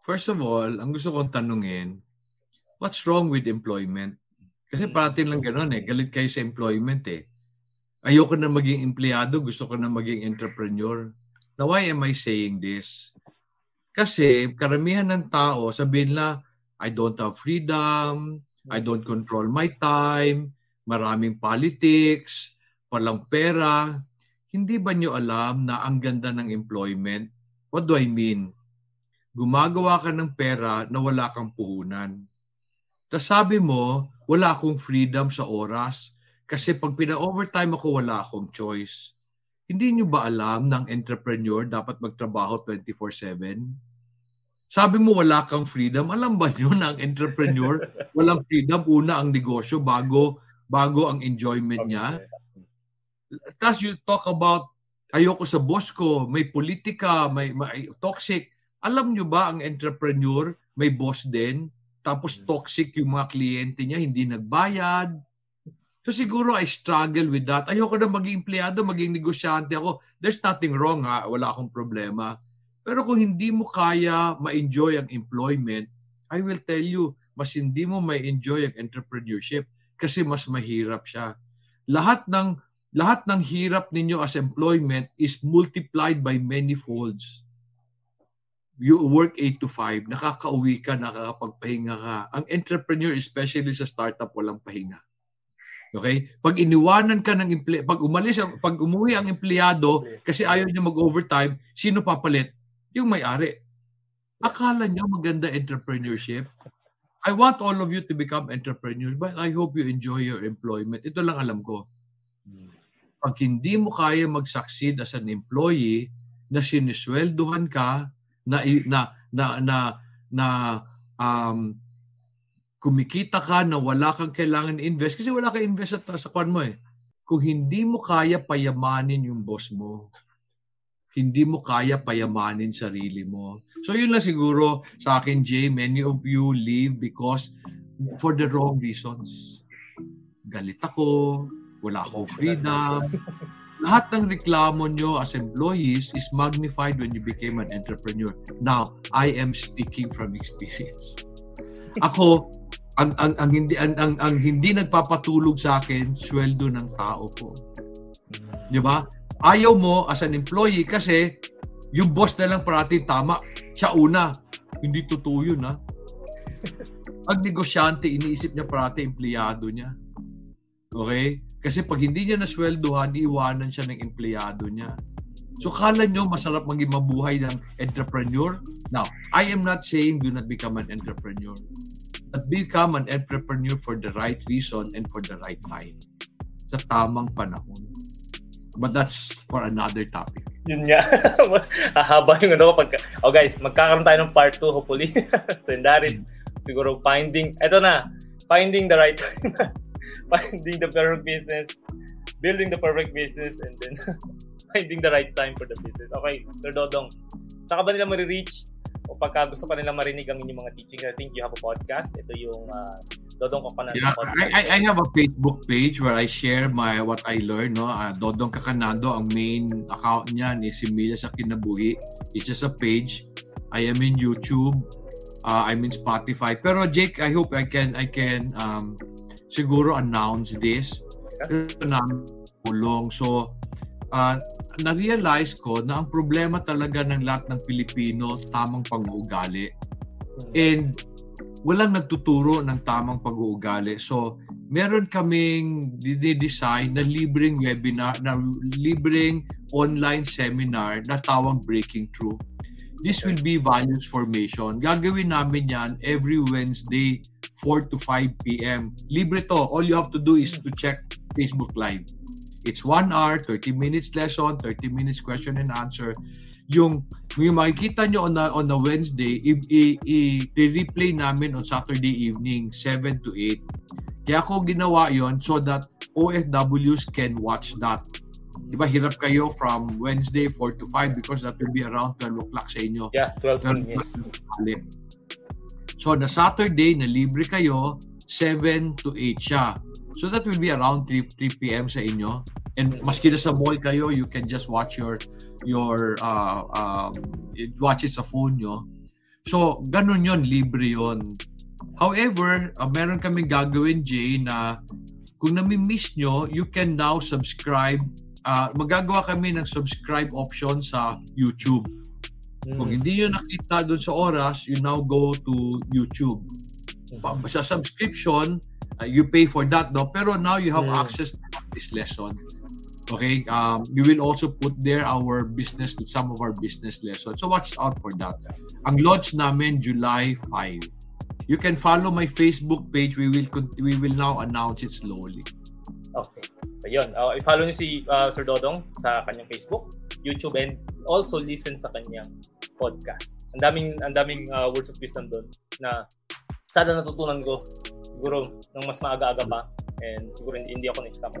First of all, ang gusto kong tanungin, what's wrong with employment? Kasi parating lang gano'n eh, galit kayo sa employment eh. Ayoko na maging empleyado, gusto ko na maging entrepreneur. Now, why am I saying this? Kasi karamihan ng tao, sabihin na, I don't have freedom, I don't control my time, maraming politics, walang pera. Hindi ba nyo alam na ang ganda ng employment? What do I mean? Gumagawa ka ng pera na wala kang puhunan. Tapos sabi mo, wala akong freedom sa oras kasi pag pina-overtime ako, wala akong choice. Hindi nyo ba alam ng entrepreneur dapat magtrabaho 24-7? Sabi mo wala kang freedom. Alam ba nyo na ang entrepreneur walang freedom? Una ang negosyo bago bago ang enjoyment niya. Tapos you talk about ayoko sa boss ko, may politika, may, may toxic. Alam nyo ba ang entrepreneur may boss din? Tapos toxic yung mga kliyente niya, hindi nagbayad. So siguro I struggle with that. Ayoko na maging empleyado, maging negosyante ako. There's nothing wrong ha, wala akong problema. Pero kung hindi mo kaya ma-enjoy ang employment, I will tell you, mas hindi mo ma-enjoy ang entrepreneurship kasi mas mahirap siya. Lahat ng lahat ng hirap ninyo as employment is multiplied by many folds. You work 8 to 5, nakakauwi ka, nakakapagpahinga ka. Ang entrepreneur, especially sa startup, walang pahinga. Okay? Pag iniwanan ka ng emple- pag umalis, ang- pag umuwi ang empleyado kasi ayaw niya mag-overtime, sino papalit? Yung may-ari. Akala niyo maganda entrepreneurship? I want all of you to become entrepreneurs, but I hope you enjoy your employment. Ito lang alam ko. Pag hindi mo kaya mag-succeed as an employee, na sinisweldohan ka, na na na na, na um, kumikita ka na wala kang kailangan invest kasi wala kang invest sa, sa kwan mo eh. Kung hindi mo kaya payamanin yung boss mo, hindi mo kaya payamanin sarili mo. So yun lang siguro sa akin, Jay, many of you leave because for the wrong reasons. Galit ako, wala akong freedom. Lahat ng reklamo nyo as employees is magnified when you became an entrepreneur. Now, I am speaking from experience. Ako, ang ang ang hindi ang, ang, ang hindi nagpapatulog sa akin sweldo ng tao ko. 'Di ba? Ayaw mo as an employee kasi yung boss na lang parati tama. Siya una. Hindi totoo yun ha. Pag negosyante, iniisip niya parati empleyado niya. Okay? Kasi pag hindi niya nasweldohan, iiwanan siya ng empleyado niya. So kala nyo masarap maging mabuhay ng entrepreneur? Now, I am not saying do not become an entrepreneur. But become an entrepreneur for the right reason and for the right time. Sa tamang panahon. But that's for another topic. Yun nga. Ahaba yung ano kapag... Oh guys, magkakaroon tayo ng part 2 hopefully. so that is siguro finding... Eto na. Finding the right finding the perfect business. Building the perfect business and then finding the right time for the business. Okay, Sir Dodong. Saan ka ba nila marireach? O pagka gusto pa nila marinig ang inyong mga teachings, I think you have a podcast. Ito yung uh, Dodong Kakanando Yeah, podcast. I, I, I have a Facebook page where I share my what I learned. No? Uh, Dodong Kakanando, ang main account niyan is Emilia sa Kinabuhi. It's just a page. I am in YouTube. Uh, I'm in Spotify. Pero Jake, I hope I can I can um, siguro announce this. Ito namin tulong. So, uh, na-realize ko na ang problema talaga ng lahat ng Pilipino, tamang pag-uugali. And walang nagtuturo ng tamang pag-uugali. So, meron kaming dinedesign na libreng webinar, na libreng online seminar na tawag Breaking Through. This will be values formation. Gagawin namin yan every Wednesday, 4 to 5 p.m. Libre to. All you have to do is to check Facebook Live. It's 1 hour, 30 minutes lesson, 30 minutes question and answer. Yung, yung makikita nyo on a, on a Wednesday, i- i- i-replay namin on Saturday evening, 7 to 8. Kaya ako ginawa yon so that OFWs can watch that. Diba, hirap kayo from Wednesday 4 to 5 because that will be around 12 o'clock sa inyo. Yeah, 12 12 minutes. So, na Saturday, na libre kayo, 7 to 8 siya. So, that will be around 3, 3 p.m. sa inyo. And maski na sa mall kayo, you can just watch your your uh, um, watch it sa phone nyo. So, ganun yon libre yon. However, uh, meron kaming gagawin, Jay, na kung nami-miss nyo, you can now subscribe. Uh, magagawa kami ng subscribe option sa YouTube. Kung Mm. hindi nyo nakita doon sa oras, you now go to YouTube. Pa- Sa subscription, uh, you pay for that, no? Pero now you have Mm. access to this lesson. Okay? Um, we will also put there our business, some of our business lessons. So watch out for that. Ang launch namin, July 5. You can follow my Facebook page. We will we will now announce it slowly. Okay. So yun, uh, i-follow niyo si uh, Sir Dodong sa kanyang Facebook, YouTube, and also listen sa kanyang podcast. Ang daming ang daming uh, words of wisdom doon na sana natutunan ko siguro ng mas maaga-aga pa and siguro hindi, ako na-scam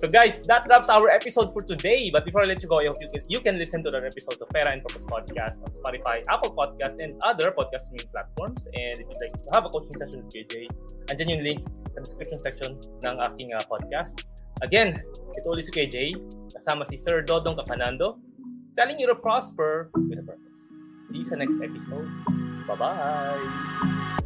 so guys, that wraps our episode for today. But before I let you go, I hope you can, you can listen to the episodes of Pera and Purpose Podcast on Spotify, Apple Podcast, and other podcast streaming platforms. And if you'd like to have a coaching session with KJ, andyan yung link sa description section ng aking uh, podcast. Again, ito ulit si KJ, kasama si Sir Dodong Kapanando, telling you to prosper with a purpose. See you sa next episode. Bye-bye!